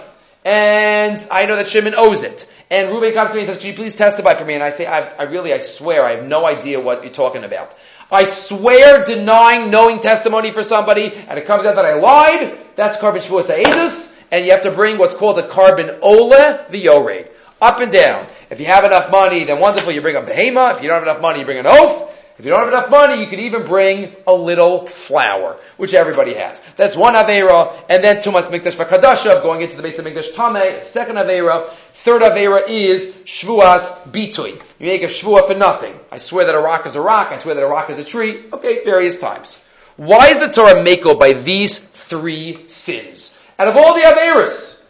Speaker 1: and I know that Shimon owes it. And Reuben comes to me and says, "Can you please testify for me?" And I say, I, I really, I swear, I have no idea what you're talking about. I swear denying knowing testimony for somebody, and it comes out that I lied. That's korban shvuas ha'edus, and you have to bring what's called a korban ole v'yored. Up and down. If you have enough money, then wonderful, you bring a behema. If you don't have enough money, you bring an oath. If you don't have enough money, you can even bring a little flour, which everybody has. That's one Avera, and then Tumas Mikdash Vakadasha, going into the base of Mikdash Tame, second Avera. Third Avera is Shvuas Bitui. You make a Shvua for nothing. I swear that a rock is a rock, I swear that a rock is a tree. Okay, various times. Why is the Torah Mako by these three sins? Out of all the Averas,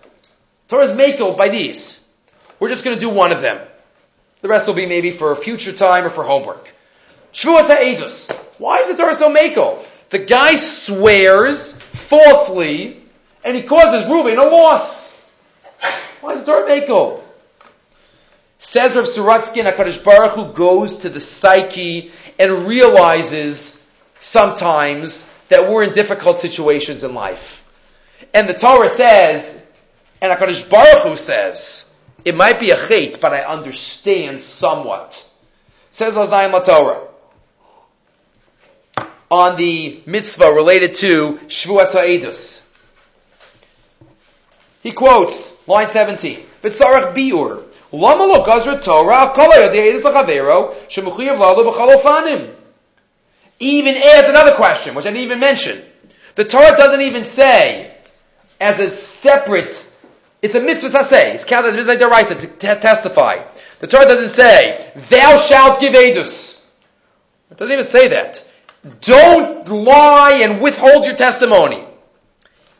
Speaker 1: Torah is Mako by these. We're just going to do one of them. The rest will be maybe for future time or for homework. Shvuas ha'edus. Why is the Torah so mako? The guy swears falsely and he causes Reuven a loss. Why is the Torah mako? Says Rav Suratsky and HaKadosh Baruch Hu goes to the psyche and realizes sometimes that we're in difficult situations in life. And the Torah says, and HaKadosh Baruch Hu says, it might be a chait, but I understand somewhat. Says Lazayim Torah on the mitzvah related to Shvuas Ha'edus. He quotes line 17. B'tzarech biur. Lama lo gazra Torah kol ha'yodei l'chavero shemuchiyav lalo b'chalofanim. Even adds another question, which I didn't even mention. The Torah doesn't even say, as a separate, it's a mitzvah say. it's counted as mitzvah deraisa to t- testify. The Torah doesn't say, thou shalt give edus. It doesn't even say that. Don't lie and withhold your testimony.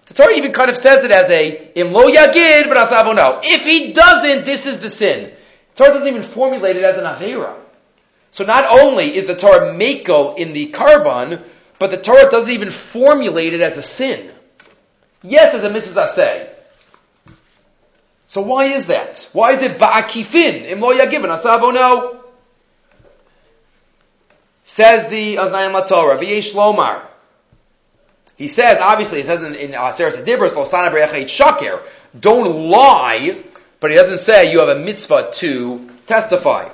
Speaker 1: The Torah even kind of says it as a im lo yagid no. If he doesn't, this is the sin. The Torah doesn't even formulate it as an avera. So not only is the Torah mako in the korban, but the Torah doesn't even formulate it as a sin. Yes, as a Mrs. Asay. So why is that? Why is it ba'akifin? Im lo yagid oh no. Says the Azayim Torah, V'yesh Lomar. He says, obviously, it says in, in Adibros, Losana Brechait Shakir, don't lie, but he doesn't say you have a mitzvah to testify.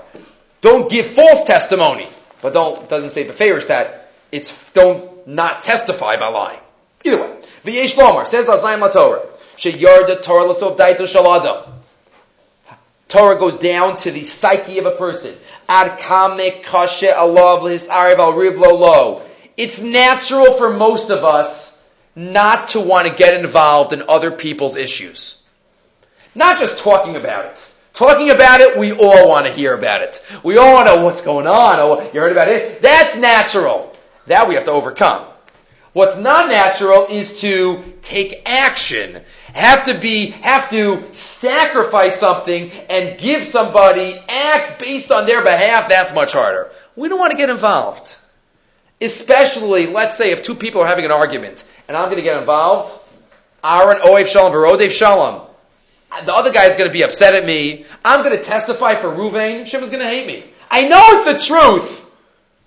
Speaker 1: Don't give false testimony, but don't, doesn't say beferish that it's, don't not testify by lying. Either way. V'yesh Lomar, says Azayim Torah, Sheyarda Torah Lasov Daito Shalada. Torah goes down to the psyche of a person. Ad kamek kashe alav al rivlo lo. It's natural for most of us not to want to get involved in other people's issues. Not just talking about it. Talking about it, we all want to hear about it. We all want to know what's going on. Oh, you heard about it? That's natural. That we have to overcome. What's not natural is to take action have to be, have to sacrifice something and give somebody, act based on their behalf, that's much harder. We don't want to get involved. Especially, let's say, if two people are having an argument and I'm going to get involved, Aaron Oev Shalom, Verodev Shalom. The other guy is going to be upset at me. I'm going to testify for Ruvain. Shimon's going to hate me. I know it's the truth,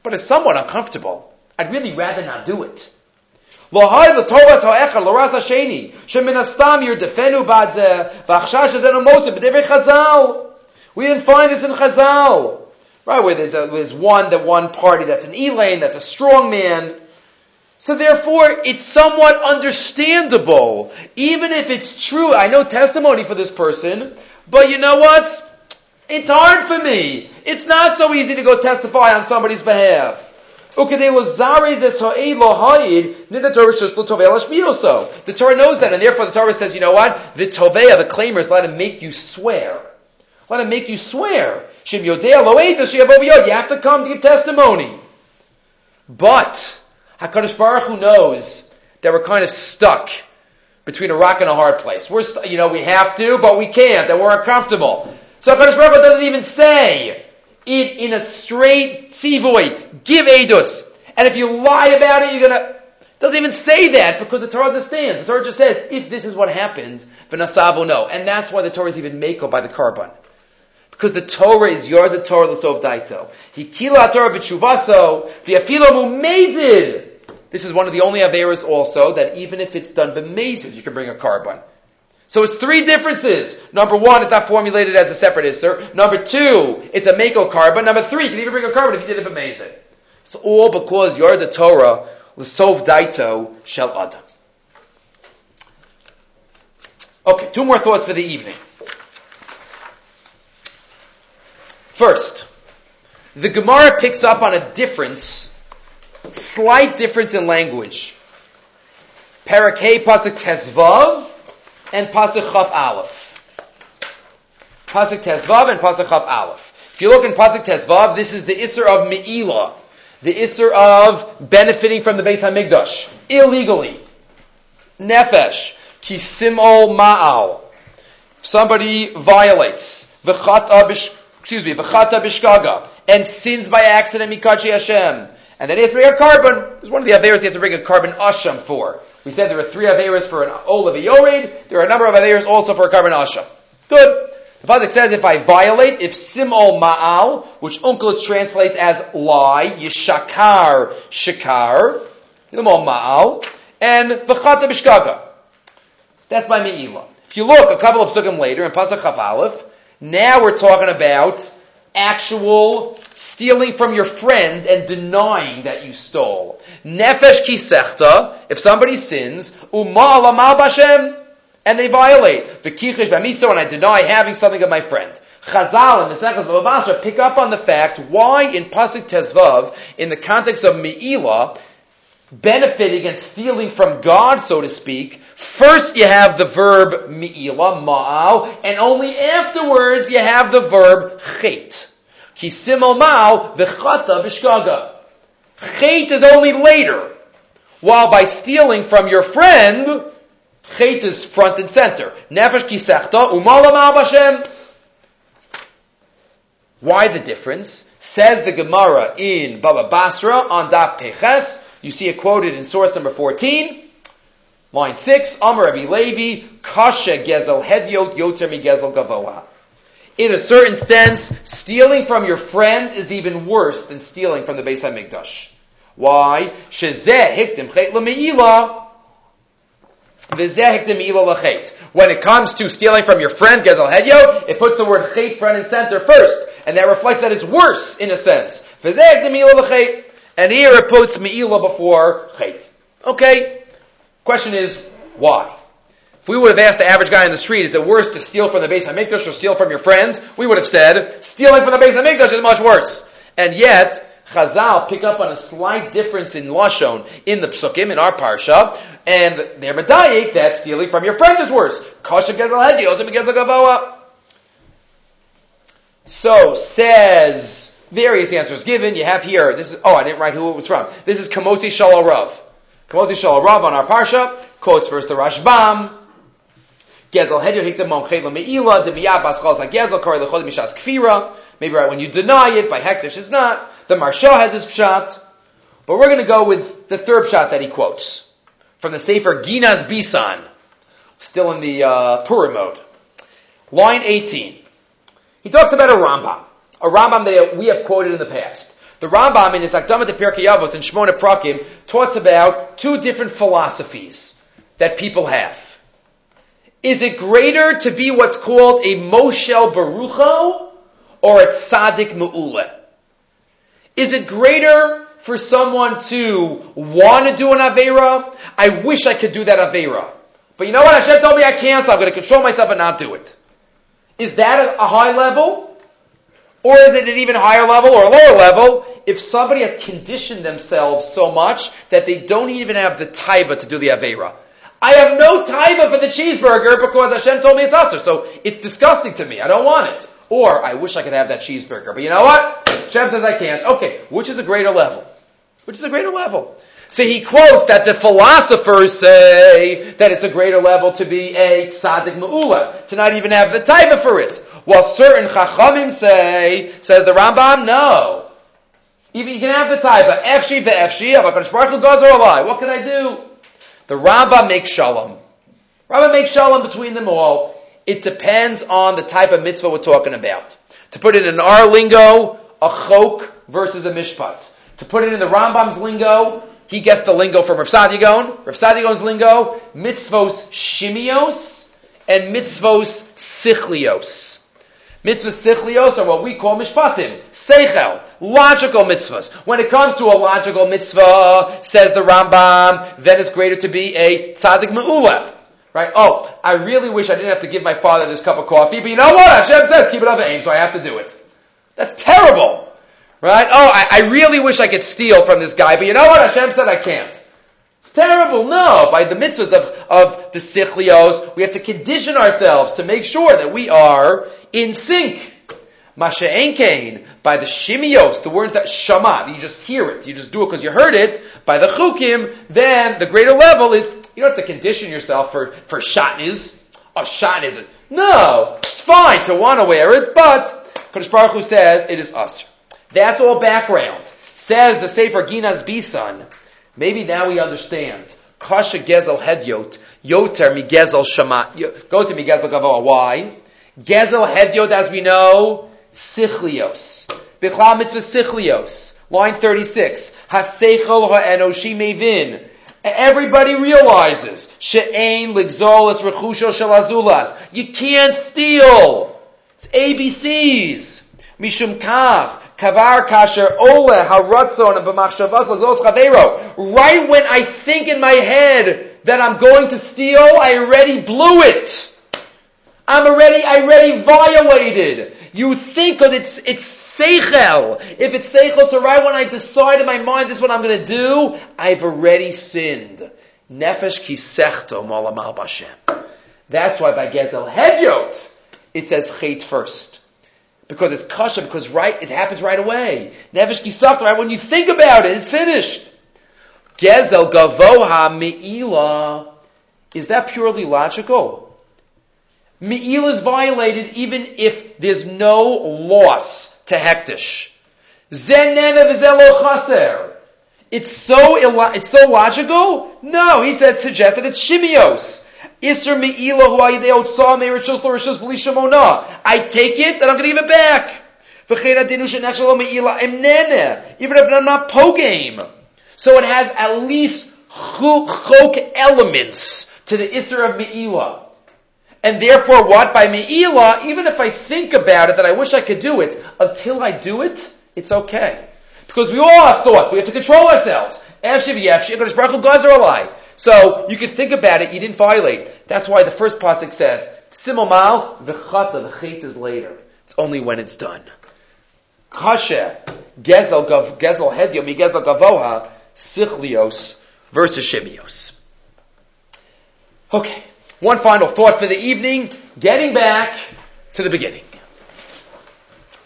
Speaker 1: but it's somewhat uncomfortable. I'd really rather not do it. Shemin astam v'achshash b'devrei chazal. We didn't find this in chazal. Right, where there's, a, there's one, the one party that's an Elaine, that's a strong man. So therefore, it's somewhat understandable. Even if it's true, I know testimony for this person, but you know what? It's hard for me. It's not so easy to go testify on somebody's behalf. The Torah knows that, and therefore the Torah says, you know what? The Tovea, the claimers, let him make you swear. Let him make you swear. You have to come to give testimony. But, HaKadosh Baruch Hu knows that we're kind of stuck between a rock and a hard place. We're, you know, we have to, but we can't, and we're uncomfortable. So HaKadosh Baruch Hu doesn't even say, it in a straight tzivoy. Give edus. And if you lie about it, you're gonna, doesn't even say that because the Torah understands. The Torah just says, if this is what happened, v'nasavu no. And that's why the Torah is even mako by the korban. Because the Torah is your the Torah l'sov daito. Hikila Torah b'tshuvaso v'afilo mumezid. This is one of the only averas also that even if it's done b'mezid, you can bring a korban. So it's three differences. Number one, it's not formulated as a separate isser. Number two, it's a mako korban. Number three, you can even bring a korban if you did it b'mezid. It's all because you're the Torah l'sov daito shel adam. Okay, two more thoughts for the evening. First, the Gemara picks up on a difference, slight difference in language. Parakeh pasuk tezvav and pasuk chaf aleph. Pasuk tezvav and pasuk chaf aleph. If you look in pasuk tezvav, this is the isser of meila, the isser of benefiting from the Beis Hamikdash illegally. Nefesh kisimol ma'al. Somebody violates the chat excuse me, v'chata bishkaga, and sins by accident mikachi Hashem. And to bring a korban. It's one of the averas he has to bring a korban asham for. We said there are three averas for an olav yored. There are a number of averas also for a korban asham. Good. The Pasuk says if I violate, if simol ma'al, which Onkelos translates as lie, yishakar shikar, simol ma'al, and v'chata bishkaga. That's my me'ilah. If you look a couple of sukkim later in Pasuk Chaf Aleph, now we're talking about actual stealing from your friend and denying that you stole. Nefesh kisechta, if somebody sins, umal amal bashem, and they violate. V'kichish b'miso, and I deny having something of my friend. Chazal and the Sechas of Abasra pick up on the fact why in Pasuk Tezvav, in the context of Me'ilah, benefiting and stealing from God, so to speak, First you have the verb mi'ila, ma'al, and only afterwards you have the verb chet. Ki simol ma'al, v'chata v'shkaga. Chet is only later. While by stealing from your friend, chet is front and center. Nefesh kisechta, umala ma'al b'shem. Why the difference? Says the Gemara in Baba Basra on Daf Peches. You see it quoted in source number 14. Line six, Amar Rabbi Levi, Kasha Gezel Hedyot Yoter Mi Gezel Gavoa. In a certain sense, stealing from your friend is even worse than stealing from the Beis Hamikdash. Why? When it comes to stealing from your friend, Gezel Hedyot, it puts the word chet front and center first, and that reflects that it's worse in a sense. And here it puts meila before chet. Okay, Question is, why? If we would have asked the average guy in the street, is it worse to steal from the Beis Hamikdash or steal from your friend? We would have said, stealing from the Beis Hamikdash is much worse. And yet, Chazal pick up on a slight difference in Lashon in the Psukim, in our Parsha, and they're medayik that stealing from your friend is worse. So, says, various answers given. You have here, this is, oh, I didn't write who it was from. This is Kamoti Shalarav. Kamoti Shal Rav on our parsha quotes first the Rashbam. Gezel Hedyer Hikta Mon Chayla Me'ila Demiyah Baschal Gezel Kari Lechol Mishas Kfira. Maybe right when you deny it by Hektish is not. The Maharsha has his pshat. But we're going to go with the third pshat that he quotes from the Sefer Ginas Bisan, still in the uh, Purim mode. Line 18. He talks about a Rambam, a Rambam that we have quoted in the past. The Rambam in his Akdamat Pirkei Avos in Shmona Prakim talks about two different philosophies that people have. Is it greater to be what's called a Moshel Barucho or a Tzaddik Me'ule? Is it greater for someone to want to do an Avera? I wish I could do that Avera. But you know what? Hashem told me I can't, so I'm going to control myself and not do it. Is that a high level? Or is it an even higher level or a lower level if somebody has conditioned themselves so much that they don't even have the taiva to do the avera? I have no taiva for the cheeseburger because Hashem told me it's usher, so it's disgusting to me. I don't want it. Or I wish I could have that cheeseburger, but you know what? Hashem says I can't. Okay, which is a greater level? Which is a greater level? So he quotes that the philosophers say that it's a greater level to be a tzaddik ma'ula, to not even have the taiva for it. While certain chachamim say, says the Rambam, no. Even you can have the taiva, efshi ve'efshi, avakadosh baruch goes or lie. What can I do? The Rambam makes shalom. Rambam makes shalom between them all. It depends on the type of mitzvah we're talking about. To put it in our lingo, a chok versus a mishpat. To put it in the Rambam's lingo, he gets the lingo from Rav Saadia Gaon. Rav Saadia Gaon's lingo, mitzvos shimios and mitzvos sichlios. Mitzvahs sichlios are what we call mishpatim, seichel, logical mitzvahs. When it comes to a logical mitzvah, says the Rambam, then it's greater to be a tzaddik me'ula. Right? Oh, I really wish I didn't have to give my father this cup of coffee, but you know what? Hashem says keep it up aim, so I have to do it. That's terrible. Right? Oh, I, I really wish I could steal from this guy, but you know what? Hashem said I can't. It's terrible. No. By the mitzvahs of, of the sichlios, we have to condition ourselves to make sure that we are in sync. Masha Enkain, by the shimios, the words that shama, you just hear it, you just do it because you heard it, by the chukim, then the greater level is you don't have to condition yourself for, for shatnez. Oh, shatnez. No, it's fine to want to wear it, but Kodesh Baruch Hu says it is us. That's all background. Says the Sefer Ginas Bisan. Maybe now we understand. Kasha Gezel Hedyot. Yoter mi Gezel Shama. Go to mi Gezel Gavoa. Why? Gezel Hedyot, as we know, Sichlios. Bichlal Mitzvah Sichlios. Line 36. Haseichel ha'enoshi mevin. Everybody realizes she'ain ligzol es rechusho shalazulas. You can't steal. It's ABCs. Mishum kav. Kavar kasher ole haratzon b'machshavas ligzol chavero. Right when I think in my head that I'm going to steal, I already blew it. I'm already, I already violated. You think because it's, it's seichel. If it's seichel, so right when I decide in my mind this is what I'm to do, I've already sinned. Nefesh kisechto molam al bashem. That's why by Gezel Hedyot, it says chait first. Because it's kasha, because right, it happens right away. Nefesh kisachto, right when you think about it, it's finished. Gezel gavoha me'ila. Is that purely logical? Me'il is violated even if there's no loss to hektish. It's so illo- it's so logical? No, he says suggested it's shimios. Isser me'ila I take it and I'm going to give it back. Even if I'm not po. So it has at least chok elements to the Isser of Me'ila. And therefore what? By Me'ila, even if I think about it that I wish I could do it, until I do it, it's okay. Because we all have thoughts. We have to control ourselves. So you could think about it, you didn't violate. That's why the first pasuk says, Simomal, v'chata, the chait is later. It's only when it's done. Kashe, gezel, gezel hedio, mi gezel gavoha, sichlios versus shimios. Okay. One final thought for the evening, getting back to the beginning.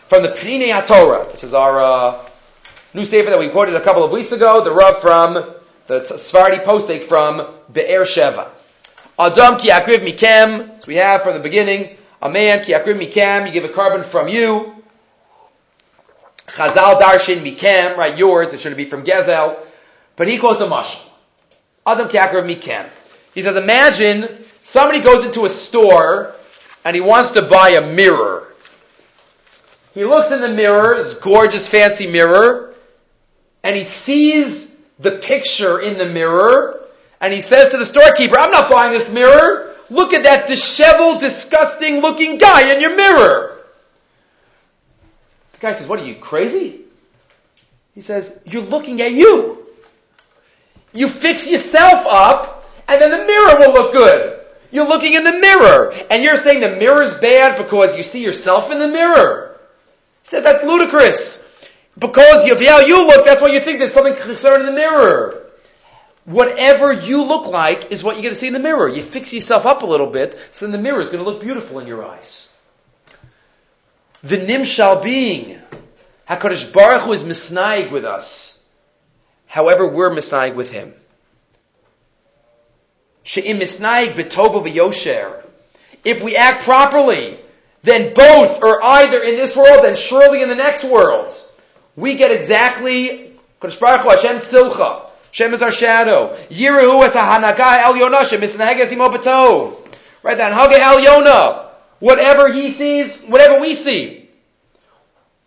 Speaker 1: From the Pnei HaTorah, this is our uh, new sefer that we quoted a couple of weeks ago, the Rav from the Sephardi Posek from Be'er Sheva. Adam ki akriv mikem, so we have from the beginning, a man ki akriv mikem, you give a korban from you. Chazal darshin mikem, right, yours, it should be from Gezel. But he quotes a mashal. Adam ki akriv mikem. He says, imagine Somebody goes into a store and he wants to buy a mirror. He looks in the mirror, this gorgeous fancy mirror, and he sees the picture in the mirror, and he says to the storekeeper, I'm not buying this mirror. Look at that disheveled, disgusting looking guy in your mirror. The guy says, What are you, crazy? He says, You're looking at you. You fix yourself up, and then the mirror will look good. You're looking in the mirror, and you're saying the mirror's bad because you see yourself in the mirror. He said that's ludicrous. Because of how you look, that's why you think there's something concerned in the mirror. Whatever you look like is what you're going to see in the mirror. You fix yourself up a little bit, so then the mirror is going to look beautiful in your eyes. The nimshal being, Hakadosh Baruch Hu is misnaig with us. However, we're misnaig with him. If we act properly, then both are either in this world and surely in the next world, we get exactly Hashem Tzilcha. Hashem is our shadow. Yirahu es hanaga el yonah shemisnaheg es Right, that Haga el yonah. Whatever he sees, whatever we see.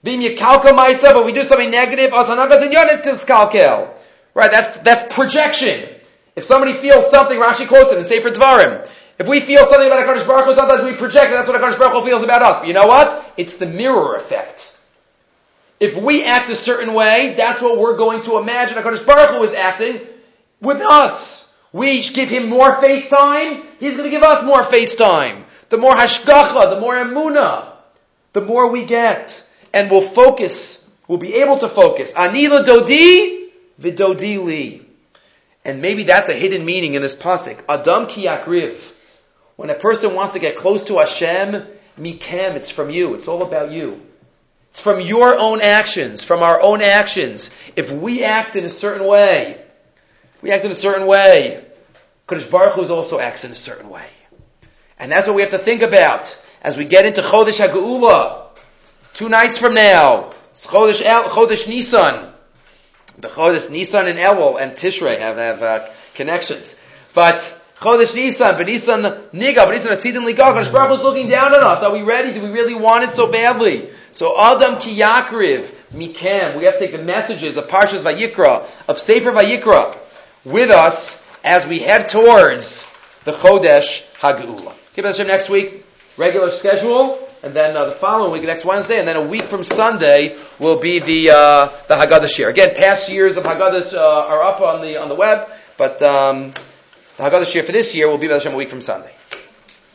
Speaker 1: Vim Yakalka Maisa, but we do something negative, Asanagas and Yonif Tiskalkel. Right, that's, that's projection. If somebody feels something, Rashi quotes it in Sefer Dvarim. If we feel something about HaKadosh Baruch Hu, sometimes we project, and that's what HaKadosh Baruch Hu feels about us. But you know what? It's the mirror effect. If we act a certain way, that's what we're going to imagine HaKadosh Baruch Hu is acting with us. We give him more face time, he's going to give us more face time. The more hashgacha, the more emuna, the more we get. And we'll focus, we'll be able to focus. Anila dodi, li. And maybe that's a hidden meaning in this pasuk. Adam ki yakriv. When a person wants to get close to Hashem, mikem, it's from you. It's all about you. It's from your own actions, from our own actions. If we act in a certain way, we act in a certain way, Kodesh Baruch Hu also acts in a certain way. And that's what we have to think about as we get into Chodesh HaGeula. Two nights from now, Chodesh, El, Chodesh Nisan. The Chodesh Nisan and Elul and Tishrei have, have uh, connections. But Chodesh Nisan, Benisan Niga, Benisan Asidin Liga. Kodesh Baruch is looking down on us. Are we ready? Do we really want it so badly? So Adam Ki Yakriv, Mikem. We have to take the messages of Parshas Vayikra, of Sefer Vayikra, with us as we head towards the Chodesh. Keep us next week, regular schedule, and then uh, the following week, next Wednesday, and then a week from Sunday will be the uh, the Haggadah year. Again, past years of Haggadahs uh, are up on the on the web, but. Um, the Haggadah Shiur for this year will be by the same a week from Sunday.